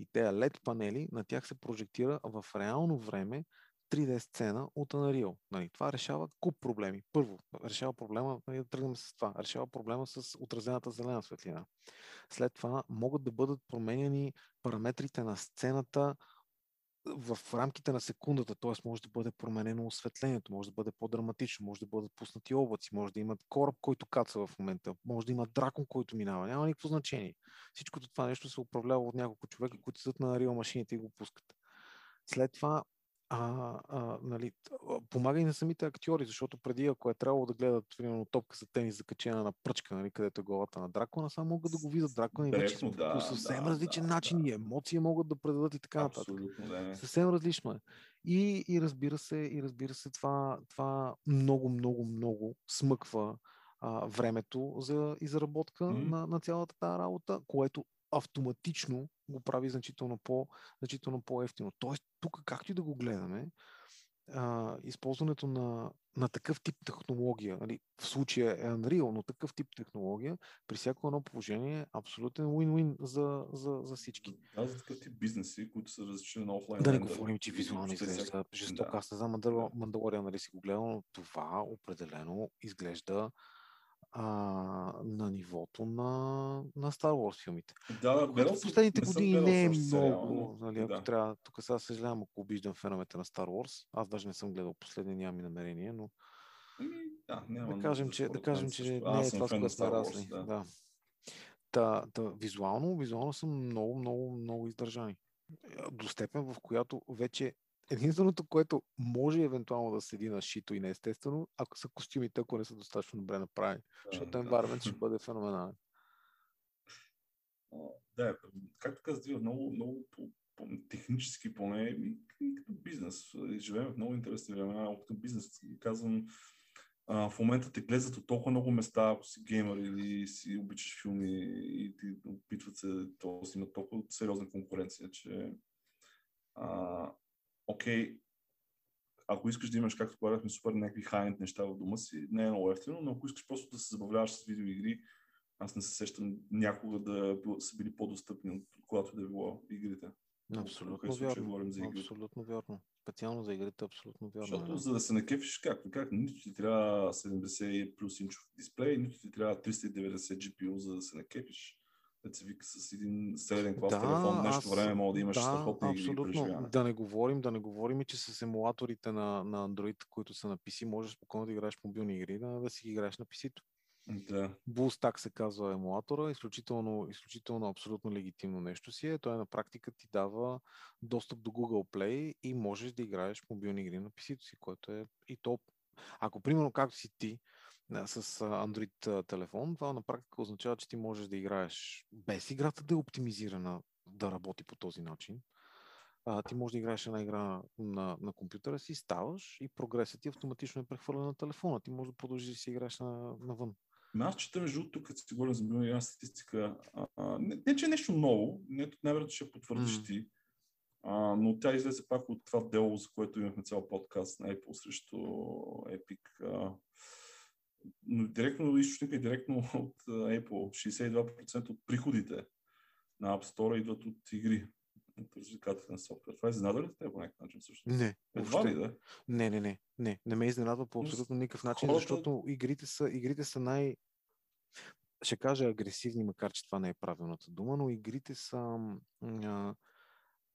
И тези LED панели, на тях се прожектира в реално време 3D сцена от Unreal. Нали, това решава куп проблеми. Първо, решава проблема, нали, да тръгнем с това, решава проблема с отразената зелена светлина. След това могат да бъдат променени параметрите на сцената в рамките на секундата, т.е. може да бъде променено осветлението, може да бъде по-драматично, може да бъдат пуснати облаци, може да имат кораб, който каца в момента, може да има дракон, който минава. Няма никакво значение. Всичкото това нещо се управлява от няколко човека, които седат на реал машините и го пускат. След това а, а, нали, помага и на самите актьори, защото преди, ако е трябвало да гледат примерно топка за тенис закачена на пръчка, нали, където е главата на дракона, само могат да го видят дракона и вече да, по съвсем да, различен да, начин да. и емоции могат да предадат и така нататък. Да. Съвсем различно е. И, и разбира се, и разбира се, това, това много, много, много смъква а, времето за изработка mm. на, на цялата тази работа, което автоматично го прави значително, по, значително по-ефтино. Тоест, тук както и да го гледаме, а, използването на, на такъв тип технология, нали, в случая е Unreal, но такъв тип технология, при всяко едно положение е абсолютен win-win за, за, за всички. Да, за такъв тип бизнеси, които са различни на офлайн. Да не говорим, че визуално изглежда жестоко. Да. Аз не знам Мандалория, нали си го гледал, но това определено изглежда а, на нивото на, на Star Wars филмите. Да, гледал в последните години не е много. Нали, ако да. трябва, тук сега съжалявам, ако обиждам феновете на Star Wars. Аз даже не съм гледал последния, нямам и намерение, но... Да, няма да кажем, че, да кажем, че не е това, с което сме расли. Да. да. Та, та, визуално, визуално са много, много, много издържани. До степен, в която вече единственото, което може евентуално да седи на шито и неестествено, ако са костюмите, ако не са достатъчно добре направени. Да, защото environment ще бъде феноменален. Да, както казах, много, много по, по, технически поне и, и като бизнес. Живеем в много интересни времена, като бизнес. Казвам, а, в момента те гледат от толкова много места, ако си геймър или си обичаш филми и ти опитват се, то си има толкова сериозна конкуренция, че окей, ако искаш да имаш, както говорихме, супер някакви хайнд неща в дома си, не е много ефтино, но ако искаш просто да се забавляваш с видеоигри, аз не се сещам някога да са били по-достъпни от когато да е било игрите. Абсолютно вярно. Говорим за игрите. Абсолютно вярно. Специално за игрите абсолютно вярно. Защото за да се накефиш, както как, нито ти трябва 70 плюс инчов дисплей, нито ти трябва 390 GPU, за да се накефиш. Вика с един среден клас да, телефон, нещо аз, време мога да имаш да, страхотни игри Да не говорим, да не говорим, че с емулаторите на, на Android, които са на PC, можеш спокойно да играеш мобилни игри, да, да си ги играеш на PC-то. Да. BullStack се казва емулатора, изключително, изключително абсолютно легитимно нещо си е. Той на практика ти дава достъп до Google Play и можеш да играеш мобилни игри на PC-то си, което е и то. Ако примерно както си ти с Android телефон, това на практика означава, че ти можеш да играеш без играта да е оптимизирана да работи по този начин. А, ти можеш да играеш една игра на, на компютъра си, ставаш и прогресът ти автоматично е прехвърлен на телефона. Ти можеш да продължиш да си играеш на, навън. Ами аз чета между тук, като си говорим за една статистика, а, а, не, не, че е нещо ново, не, най-вероятно ще потвърдиш mm. ти, а, но тя излезе пак от това дело, за което имахме цял подкаст на Apple срещу Epic. А, но директно източника и директно от Apple. 62% от приходите на App Store идват от игри от развлекателен софтуер. Това изненада ли те по някакъв начин също? Не. Едва ли да? Не, не, не. Не, не ме изненадва по абсолютно никакъв начин, хората... защото игрите са, игрите са най... Ще кажа агресивни, макар че това не е правилната дума, но игрите са а,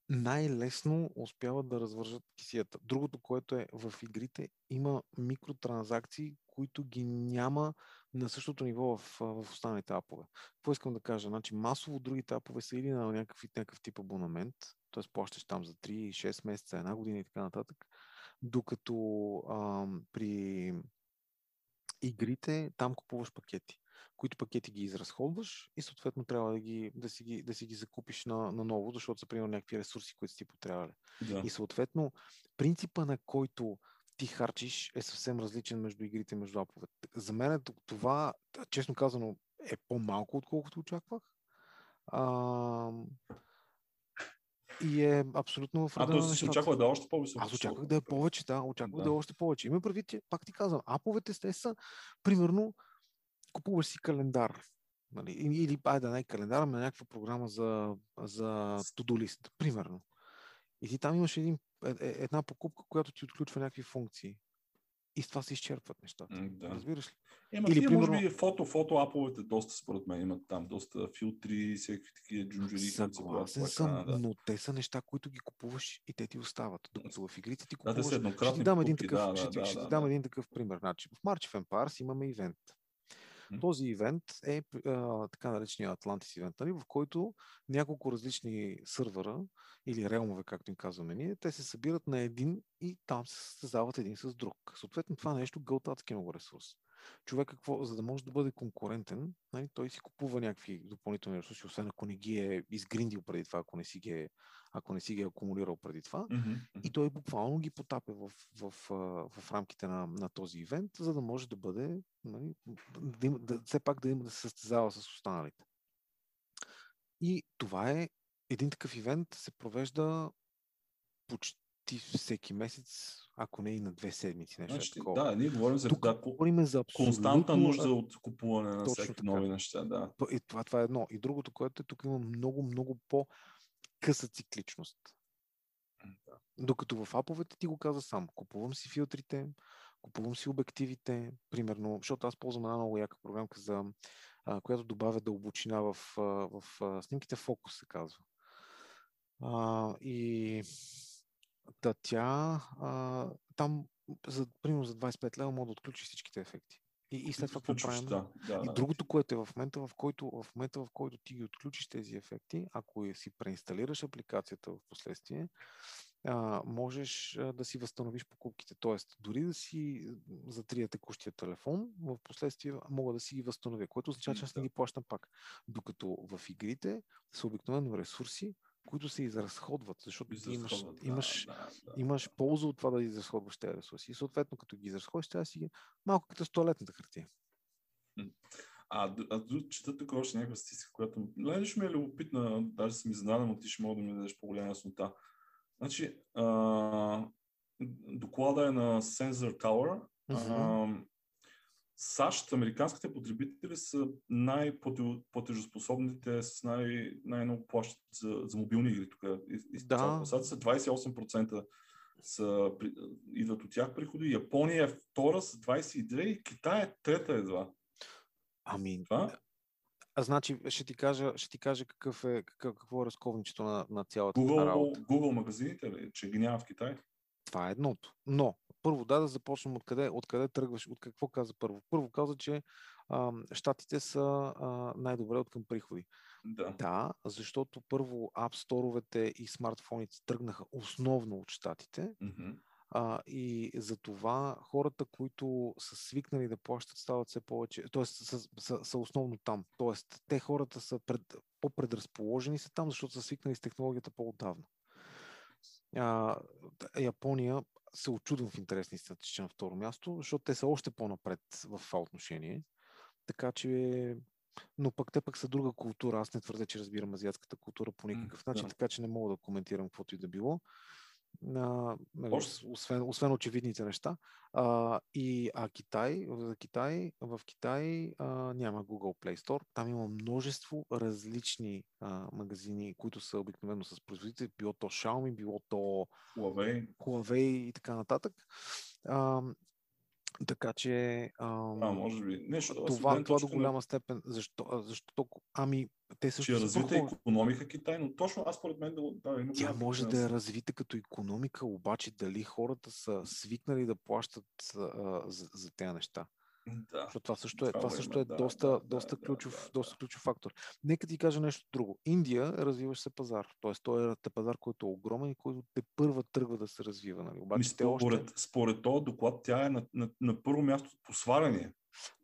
най-лесно успяват да развържат кисията. Другото, което е в игрите, има микротранзакции, които ги няма на същото ниво в, в останалите апове. Какво искам да кажа? Значи, масово другите апове са или на някакъв, някакъв тип абонамент, т.е. плащаш там за 3-6 месеца, една година и така нататък, докато а, при игрите там купуваш пакети които пакети ги изразходваш и съответно трябва да, ги, да, си, ги, да си ги закупиш на, на ново, защото са примерно някакви ресурси, които си ти потребвали. Да. И съответно принципа на който ти харчиш е съвсем различен между игрите и между аповете. За мен това, честно казано, е по-малко, отколкото очаквах. А, и е абсолютно в А, то си очаква да е още по-високо. Аз очаквах да е повече, да, очаквах да. да е още повече. Има предвид, че, пак ти казвам, аповете сте са, примерно, купуваш си календар. Нали, или, айде, не календар, ами на някаква програма за, за to-do list, примерно. И ти там имаш един, е, е, една покупка, която ти отключва някакви функции. И с това се изчерпват нещата. Да. Разбираш ли? Ема, Или, тия, примерно... може би, фото, фото аповете доста, според мен, имат там доста филтри, всеки такива джунджури. Съгласен съм, да. но те са неща, които ги купуваш и те ти остават. Докато в игрите ти купуваш... Да, ще ти дам един такъв, да, ще, да, ще да, ти дам да. един такъв пример. Значи, в March of Empires имаме ивент. Този ивент е а, така наречения Atlantis ивент, нали, в който няколко различни сървъра или реалмове, както им казваме ние, те се събират на един и там се създават един с друг. Съответно, това нещо гълта адски много ресурс човек какво, за да може да бъде конкурентен, нали, той си купува някакви допълнителни ресурси, освен ако не ги е изгриндил преди това, ако не си ги е, ако не си ги е акумулирал преди това. Mm-hmm. И той буквално ги потапя в, в, в, в рамките на, на този ивент, за да може да бъде, нали, да, има, да, все пак да има да се състезава с останалите. И това е един такъв ивент се провежда почти всеки месец ако не и на две седмици. Нещо значи, такова. Да, ние говорим за, Тук да, говорим за абсолютно... константна нужда от купуване на всеки нови неща. Да. И това, това е едно. И другото, което е, тук има много, много по-къса цикличност. Да. Докато в аповете ти го каза сам. Купувам си филтрите, купувам си обективите, примерно, защото аз ползвам една много яка програмка, за, а, която добавя дълбочина в, в, в снимките. Фокус се казва. А, и Та тя а, там за, примерно за 25 лева мога да отключи всичките ефекти. И, и след това какво правим? Да, да, и другото, което е в момента, в който, в момента, в който ти ги отключиш тези ефекти, ако си преинсталираш апликацията в последствие, а, можеш а, да си възстановиш покупките. Тоест, дори да си затрия текущия телефон, в последствие мога да си ги възстановя, което означава, че аз не ги плащам пак. Докато в игрите са обикновено ресурси, които се изразходват, защото ти имаш, да, имаш, да, да, имаш полза от това да изразходваш тези ресурси. И съответно, като ги изразходиш, трябва да си ги малко като с туалетната хартия. А, а чета тук още някаква статистика, която нали, ще ми е любопитна, даже съм изненадан, но ти ще мога да ми дадеш по-голяма яснота. Значи, а, доклада е на Sensor Tower. Mm-hmm. САЩ, американските потребители са най-платежоспособните с най- най-много плащат за, за мобилни игри тук. Да. Сега са 28% са, идват от тях приходи. Япония е втора с 22% и Китай е трета едва. Ами, Това? А значи, ще ти кажа, ще ти кажа какъв е, какъв, какво е разковничето на, на цялата Google, работа. Google магазините ли? Че ги няма в Китай? Това е едното. Но, първо, да, да започнем откъде, откъде тръгваш, от какво каза първо. Първо каза, че а, щатите са а, най-добре от към приходи. Да. да, защото първо App Store-овете и смартфоните тръгнаха основно от щатите. Mm-hmm. А, и за това хората, които са свикнали да плащат, стават все повече, т.е. Са, са, са основно там. Тоест, те хората са пред, по-предразположени са там, защото са свикнали с технологията по-отдавна. А, Япония се очудвам в интересни статистичен на второ място, защото те са още по-напред в това отношение. Така че но пък те пък са друга култура. Аз не твърдя, че разбирам азиатската култура по никакъв начин, да. така че не мога да коментирам каквото и да било а, нали, освен, освен очевидните неща. А, и, а Китай, за Китай, в Китай а, няма Google Play Store. Там има множество различни а, магазини, които са обикновено с производители, било то Xiaomi, било то Huawei, Huawei и така нататък. А, така че. Ам, а, може би. Нещо, това, това до голяма степен. Защо? защо ами, те също. Ще е развита економика Китай, но точно аз според мен да, да има. Тя може да е развита като економика, обаче дали хората са свикнали да плащат а, за, за тези неща. Да. Защото това също е, това, това също е да, доста, да, доста, да, ключов, да, доста ключов фактор. Нека ти кажа нещо друго. Индия развиващ се пазар. Тоест, той е пазар, който е огромен и който те първа тръгва да се развива. Нали? Обаче, според, още... според този доклад, тя е на, на, на първо място по сваляне.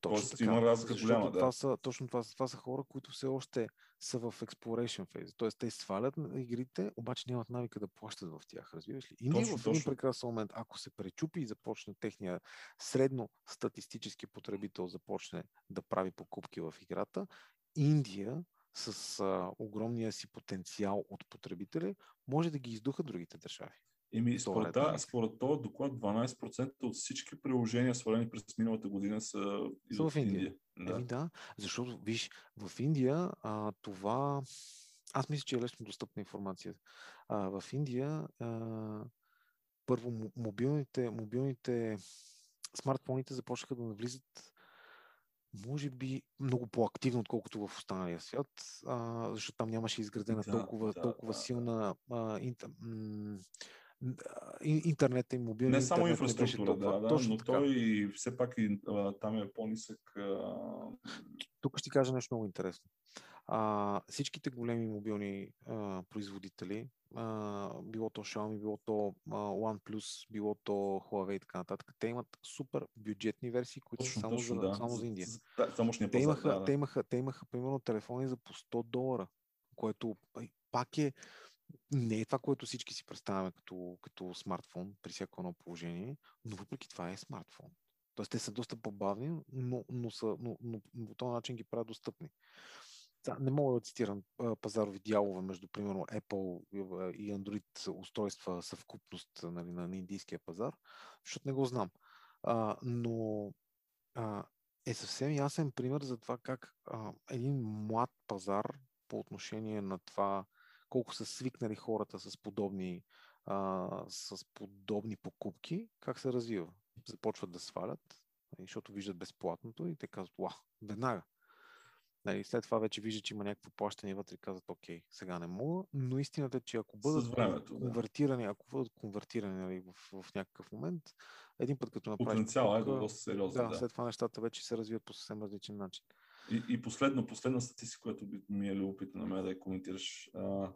Точно Тоест, така, има разлика голяма. Да. Това са, точно това, това са хора, които все още са в exploration phase. Тоест, те свалят игрите, обаче нямат навика да плащат в тях. Разбираш ли? Индия точно, в един точно. прекрасен момент, ако се пречупи и започне техния средно статистически потребител започне да прави покупки в играта, Индия с а, огромния си потенциал от потребители може да ги издуха другите държави. Еми, според, да, според този доклад 12% от всички приложения, свалени през миналата година, са, са в Индия. Индия. Да. Еми да, защото, виж, в Индия а, това... Аз мисля, че е лесно достъпна информация. А, в Индия а, първо мобилните, мобилните смартфоните започнаха да навлизат може би много по-активно, отколкото в останалия свят, а, защото там нямаше изградена да, толкова, да, толкова да, силна а, интер, м- интернет и мобилен Не само инфраструктура, да, да, Точно но така. той все пак и, а, там е по-нисък. А... Тук ще ти кажа нещо много интересно. А, всичките големи мобилни а, производители, а, било то Xiaomi, било то а, OnePlus, било то Huawei и така нататък, те имат супер бюджетни версии, които точно, са само, точно, за, да. само за Индия. За, за, те, имаха, да, да. те, имаха, те имаха примерно телефони за по 100 долара, което пак е не е това, което всички си представяме като, като смартфон при всяко едно положение, но въпреки това е смартфон. Тоест те са доста по-бавни, но, но, са, но, но, но по този начин ги правят достъпни. Не мога да цитирам пазарови дялове между, примерно, Apple и Android устройства съвкупност нали, на индийския пазар, защото не го знам. А, но а, е съвсем ясен пример за това как а, един млад пазар по отношение на това колко са свикнали хората с подобни, а, с подобни покупки, как се развива. Започват да свалят, нали, защото виждат безплатното и те казват, ва, веднага. Нали, след това вече вижда, че има някакво плащане вътре и казват, окей, сега не мога, но истината е, че ако бъдат времето, конвертирани, да. ако бъдат конвертирани нали, в, в някакъв момент, един път като направиш... Потенциал е доста сериозен. Да, да, след това нещата вече се развият по съвсем различен начин. И, и последно, последна статистика, която ми е любопитна на мен да я коментираш. А,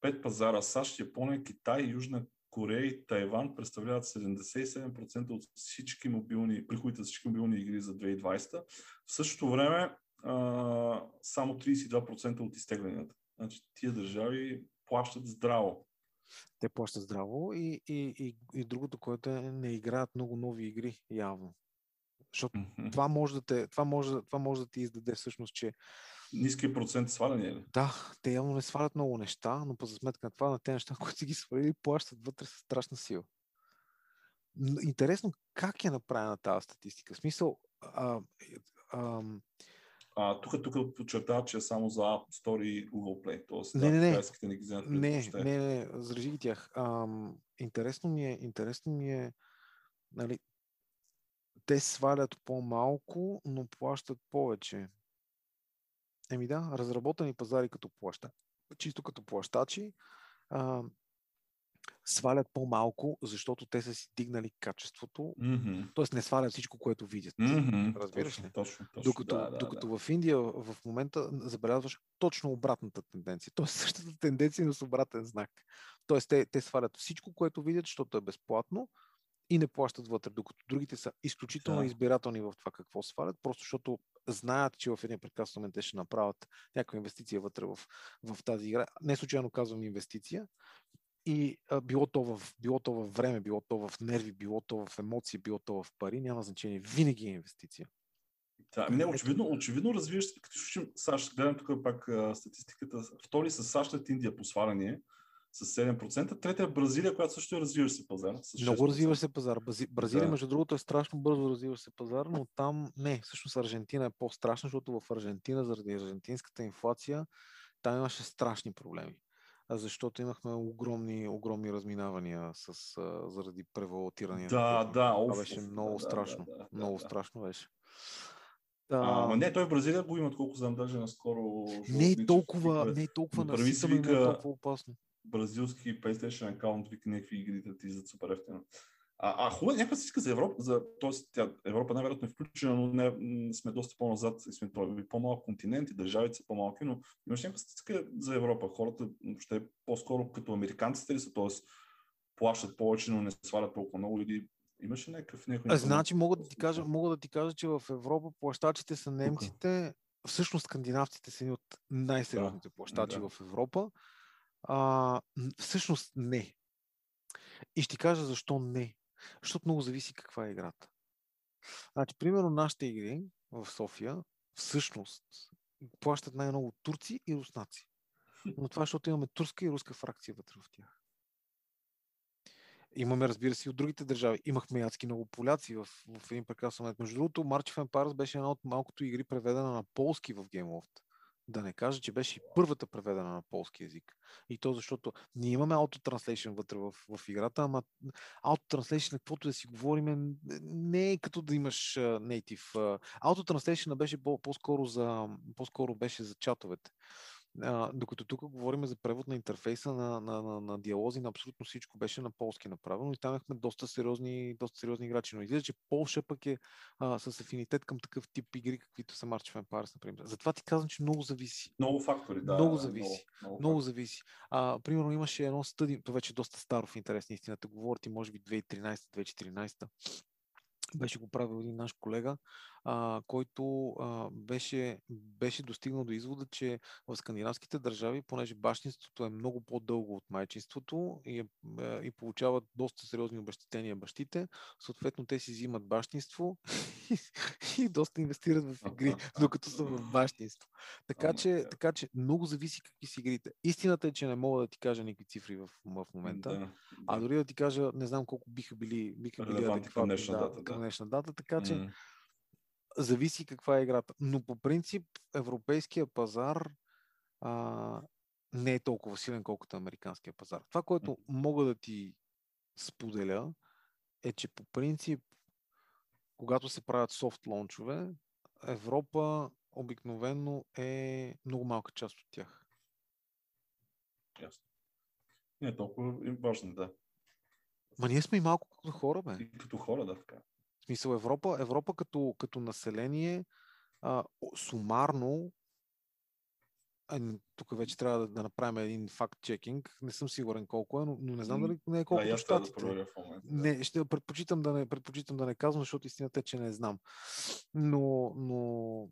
пет пазара САЩ, Япония, Китай, Южна Корея и Тайван представляват 77% от всички мобилни, приходите за всички мобилни игри за 2020. В същото време а, само 32% от изтегленията. Значи тия държави плащат здраво. Те плащат здраво и, и, и, и другото, което е, не играят много нови игри, явно. Защото mm-hmm. това, може да те, това, може, това може да ти издаде всъщност, че Ниският процент сваляне ли? Да, те явно не свалят много неща, но по за сметка на това, на тези неща, които ги свалили, плащат вътре с страшна сила. Интересно как е направена тази статистика. В смисъл, а, а, а, тук, тук подчертава, че е само за App Store и Google Play. Тоест, не, не, не. не ги вземат не, не, не, заради ги тях. А, интересно ми е, интересно ми е, нали, те свалят по-малко, но плащат повече. Еми да, разработени пазари като плаща, чисто като плащачи, а, свалят по-малко, защото те са си дигнали качеството. Mm-hmm. Тоест не свалят всичко, което видят. Mm-hmm. Разбираш точно, ли? Точно, точно, докато да, да, докато да. в Индия в момента забелязваш точно обратната тенденция. Тоест същата тенденция, но с обратен знак. Тоест те, те свалят всичко, което видят, защото е безплатно и не плащат вътре, докато другите са изключително да. избирателни в това какво свалят, просто защото знаят, че в един прекрасен момент те ще направят някаква инвестиция вътре в, в тази игра. Не случайно казвам инвестиция. И а, било, то в, било то в време, било то в нерви, било то в емоции, било то в пари, няма значение. Винаги е инвестиция. Да, не, очевидно, очевидно развиваш, като слушам САЩ, гледам тук пак а, статистиката, втори с САЩ след Индия по сваляне, с 7%. Третия е Бразилия, която също е развиващ се пазар. С Много развиващ се пазар. Бразилия, да. между другото, е страшно бързо развиващ се пазар, но там не. Всъщност Аржентина е по-страшна, защото в Аржентина, заради аржентинската инфлация, там имаше страшни проблеми. Защото имахме огромни, огромни разминавания с, заради превалутиране. Да, да. Това беше много да, страшно. Да, да, много да. страшно беше. Да. А, не, той в Бразилия го имат, колко знам, даже наскоро. Не е толкова, не е толкова не е толкова опасно бразилски PlayStation аккаунт, вика някакви игри да ти излизат супер ефтино. А, а хубава някаква си иска за Европа, за, т.е. Тя, Европа най-вероятно е включена, но не, сме доста по-назад и сме по-малък континент и държавите са по-малки, но имаш някаква статистика за Европа. Хората ще по-скоро като американците ли са, т.е. плащат повече, но не свалят толкова много или имаше някакъв някакъв... Значи мога да ти кажа, мога да ти кажа, че в Европа плащачите са немците, всъщност скандинавците са едни от най-сериозните да, плащачи да. в Европа. А, всъщност не. И ще кажа защо не. Защото много зависи каква е играта. Значи, примерно, нашите игри в София всъщност плащат най-много турци и руснаци. Но това е, защото имаме турска и руска фракция вътре в тях. Имаме, разбира се, и от другите държави. Имахме ядски много поляци в, в един прекрасен момент. Между другото, March of Empires беше една от малкото игри преведена на полски в GameLoft да не кажа, че беше първата преведена на полски язик. И то защото ние имаме auto-translation вътре в, в играта, ама auto-translation, каквото да си говорим, не е като да имаш uh, native. auto-translation беше по- по-скоро, за, по-скоро беше за чатовете. А, докато тук говорим за превод на интерфейса на, на, на, на диалози, на абсолютно всичко беше на полски направено и там имахме доста сериозни, доста сериозни играчи. Но излиза, че Полша пък е а, с афинитет към такъв тип игри, каквито са March of Empires, например. Затова ти казвам, че много зависи. Много фактори, да. Много зависи. Много, много, много зависи. А, примерно имаше едно стъди, то вече е доста старо в интерес на истината, говорите, може би 2013-2014 беше го правил един наш колега, а, който а, беше, беше достигнал до извода, че в скандинавските държави, понеже бащинството е много по-дълго от майчинството и, е, и получават доста сериозни обещетения бащите, съответно те си взимат бащинство и, и доста инвестират в игри, докато са в бащинство. Така че, така че много зависи какви си игрите. Истината е, че не мога да ти кажа никакви цифри в, в момента, да, да. а дори да ти кажа, не знам колко биха били, биха били адекватни да, дата. Към днешна дата, така че mm зависи каква е играта. Но по принцип европейския пазар а, не е толкова силен, колкото американския пазар. Това, което мога да ти споделя, е, че по принцип, когато се правят софт лончове, Европа обикновено е много малка част от тях. Ясно. Не е толкова важно, да. Ма ние сме и малко като хора, бе. И като хора, да, така. В смисъл Европа, Европа като, като население а, сумарно тук вече трябва да, да направим един факт чекинг. Не съм сигурен колко е, но, но не знам дали не е колко да, щатите. Да, в момента, да. Не, ще предпочитам да не, предпочитам да не казвам, защото истината е, че не знам. Но, но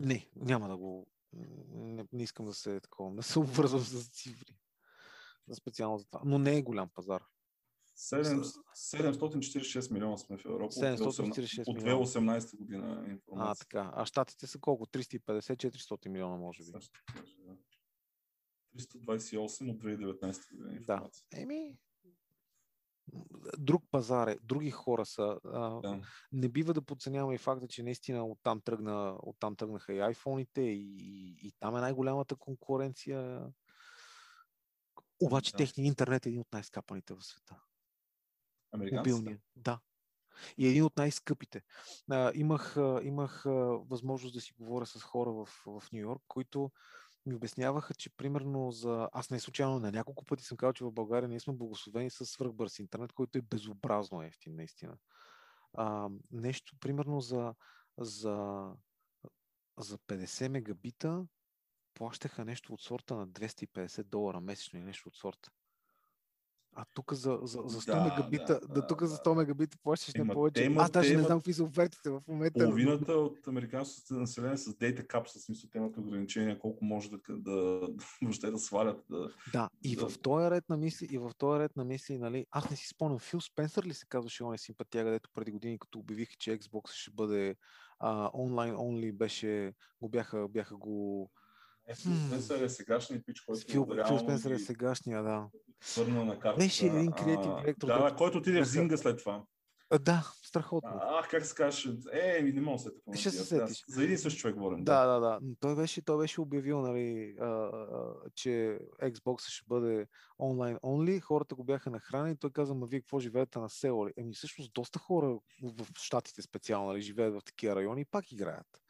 не, няма да го. Не, не искам да се такова. Не се обвързвам с цифри. За специално за това. Но не е голям пазар. 746 милиона сме в Европа 746 от 2018 година информация. А, така. А щатите са колко? 350-400 милиона, може би. 328 от 2019 година информация. Да. Еми, друг пазар е, други хора са. А, да. Не бива да подценяваме и факта, че наистина оттам, тръгна, оттам тръгнаха и айфоните и, и, и там е най-голямата конкуренция. Обаче да. техния интернет е един от най-скапаните в света. Мобилния. Да. И един от най-скъпите. А, имах имах а, възможност да си говоря с хора в, в Нью Йорк, които ми обясняваха, че примерно за... Аз не случайно на няколко пъти съм казал, че в България ние сме благословени с свръхбърз интернет, който е безобразно ефтин, наистина. А, нещо, примерно за, за, за 50 мегабита плащаха нещо от сорта на 250 долара месечно или нещо от сорта. А тук за, за, за 100 да, мегабита, да, да, тук за 100 мегабита плащаш не повече. Имат, Аз даже не знам какви са офертите в момента. Половината от американското население с дейта кап, с смисъл темата ограничения, колко може да, да, въобще да свалят. Да, да и да... в този ред на мисли, и в този ред на мисли, нали, аз не си спомням, Фил Спенсър ли се казваше он е симпатия, където преди години, като обявиха, че Xbox ще бъде онлайн uh, only, беше, го бяха, бяха го Фил Спенсър е сегашния пич, който Фил, Фил Спенсър е сегашния, да. Свърна на картата. Беше един креатив директор. Да, да, който отиде в Зинга след това. А, да, страхотно. Ах, как се казваш? Е, не мога се така. Ще се сетиш. За един същ човек говорим. Да, да, да. Той беше, той беше обявил, нали, а, а, че Xbox ще бъде онлайн only. Хората го бяха нахранени. Той каза, ма вие какво живеете на село? Еми, всъщност, доста хора в Штатите специално, нали, живеят в такива райони и пак играят.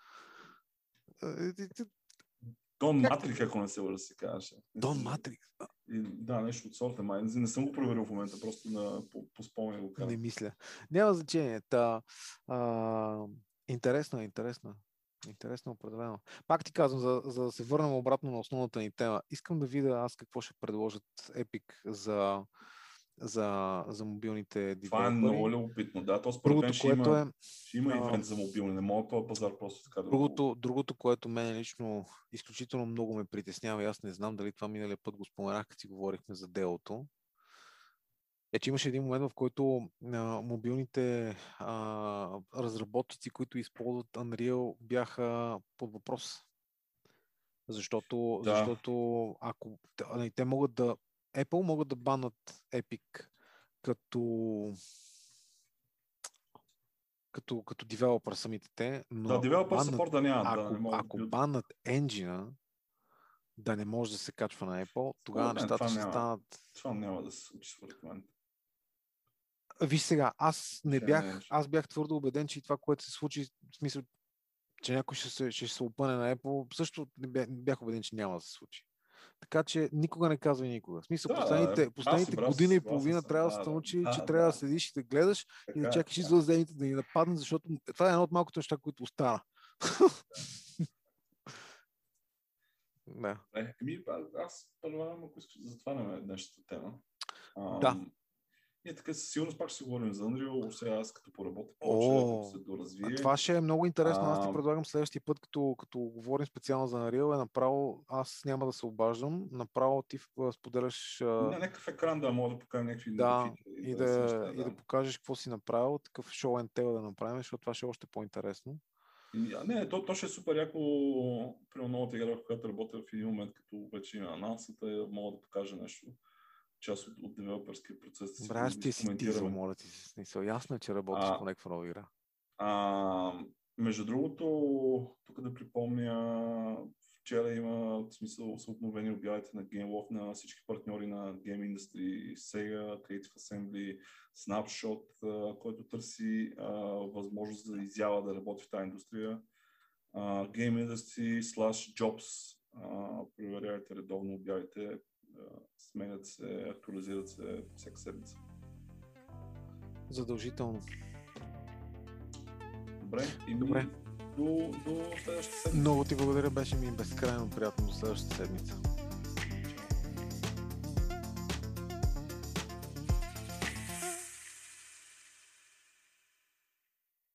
Дон Матрик, ако не се лъжа се казваше. Дон Матрик. Да, нещо от сорта. Май. Не съм го проверил в момента, просто на, по, по спомен го казвам. Не мисля. Няма значение. Та, а, интересно е, интересно. Интересно определено. Пак ти казвам, за, за да се върнем обратно на основната ни тема, искам да видя аз какво ще предложат Epic за за, за мобилните девелопери. Това е много любопитно. Да, то според мен ще има, е, ще има ивент за мобилни. Не мога този пазар просто така да другото, го... другото, което мен лично изключително много ме притеснява и аз не знам дали това миналия път го споменах, като си говорихме за делото, е, че имаше един момент, в който а, мобилните а, разработчици, които използват Unreal, бяха под въпрос. Защото, да. защото ако нали, те могат да Apple могат да банат Epic като като, като девелопър самите те, но да, девелопър support да няма. Ако, да, ако да... банат енджина, да не може да се качва на Apple, тогава нещата ще станат... Това няма да се случи според мен. Виж сега, аз не бях, не аз бях твърдо убеден, че това, което се случи, в смисъл, че някой ще се, ще се опъне на Apple, също не бях убеден, че няма да се случи. Така че никога не казвай никога. В смисъл, да, последните, последните брас, година и половина брас, трябва да се научи, да, че да, трябва да седиш и да гледаш така, и да чакаш извънземните да ни нападнат, защото това е едно от малкото неща, които остана. Да. Е, ами, аз предлагам, ако искаш да затваряме днешната тема. Да. Ние така със сигурност пак ще говорим за Unreal, сега аз като поработя повече, да се доразвие. Това ще е много интересно. Аз ти предлагам следващия път, като, като говорим специално за Unreal, е направо, аз няма да се обаждам, направо ти споделяш... Не, някакъв екран да мога да покажа някакви да, и, да, да, да, и да покажеш какво си направил, такъв шоу and tell да направим, защото това ще е още по-интересно. Не, то, то ще е супер яко. При новата игра, в която работя в един момент, като вече има анонсата, мога да покажа нещо част от, от девелоперския процес. Добре, аз ти си дизел, моля ти си смисъл. Ясно е, че работиш а, по някаква нова игра. А, между другото, тук да припомня, вчера има в смисъл са обновени обявите на GameLoft на всички партньори на Game Industry, Sega, Creative Assembly, Snapshot, който търси а, възможност за изява да работи в тази индустрия. Uh, Game Industry slash Jobs. Проверяйте редовно обявите. Uh, сменят се, актуализират се всяка седмица. Задължително. Добре. И Добре. До, до следващата седмица. Много ти благодаря, беше ми безкрайно приятно до следващата седмица.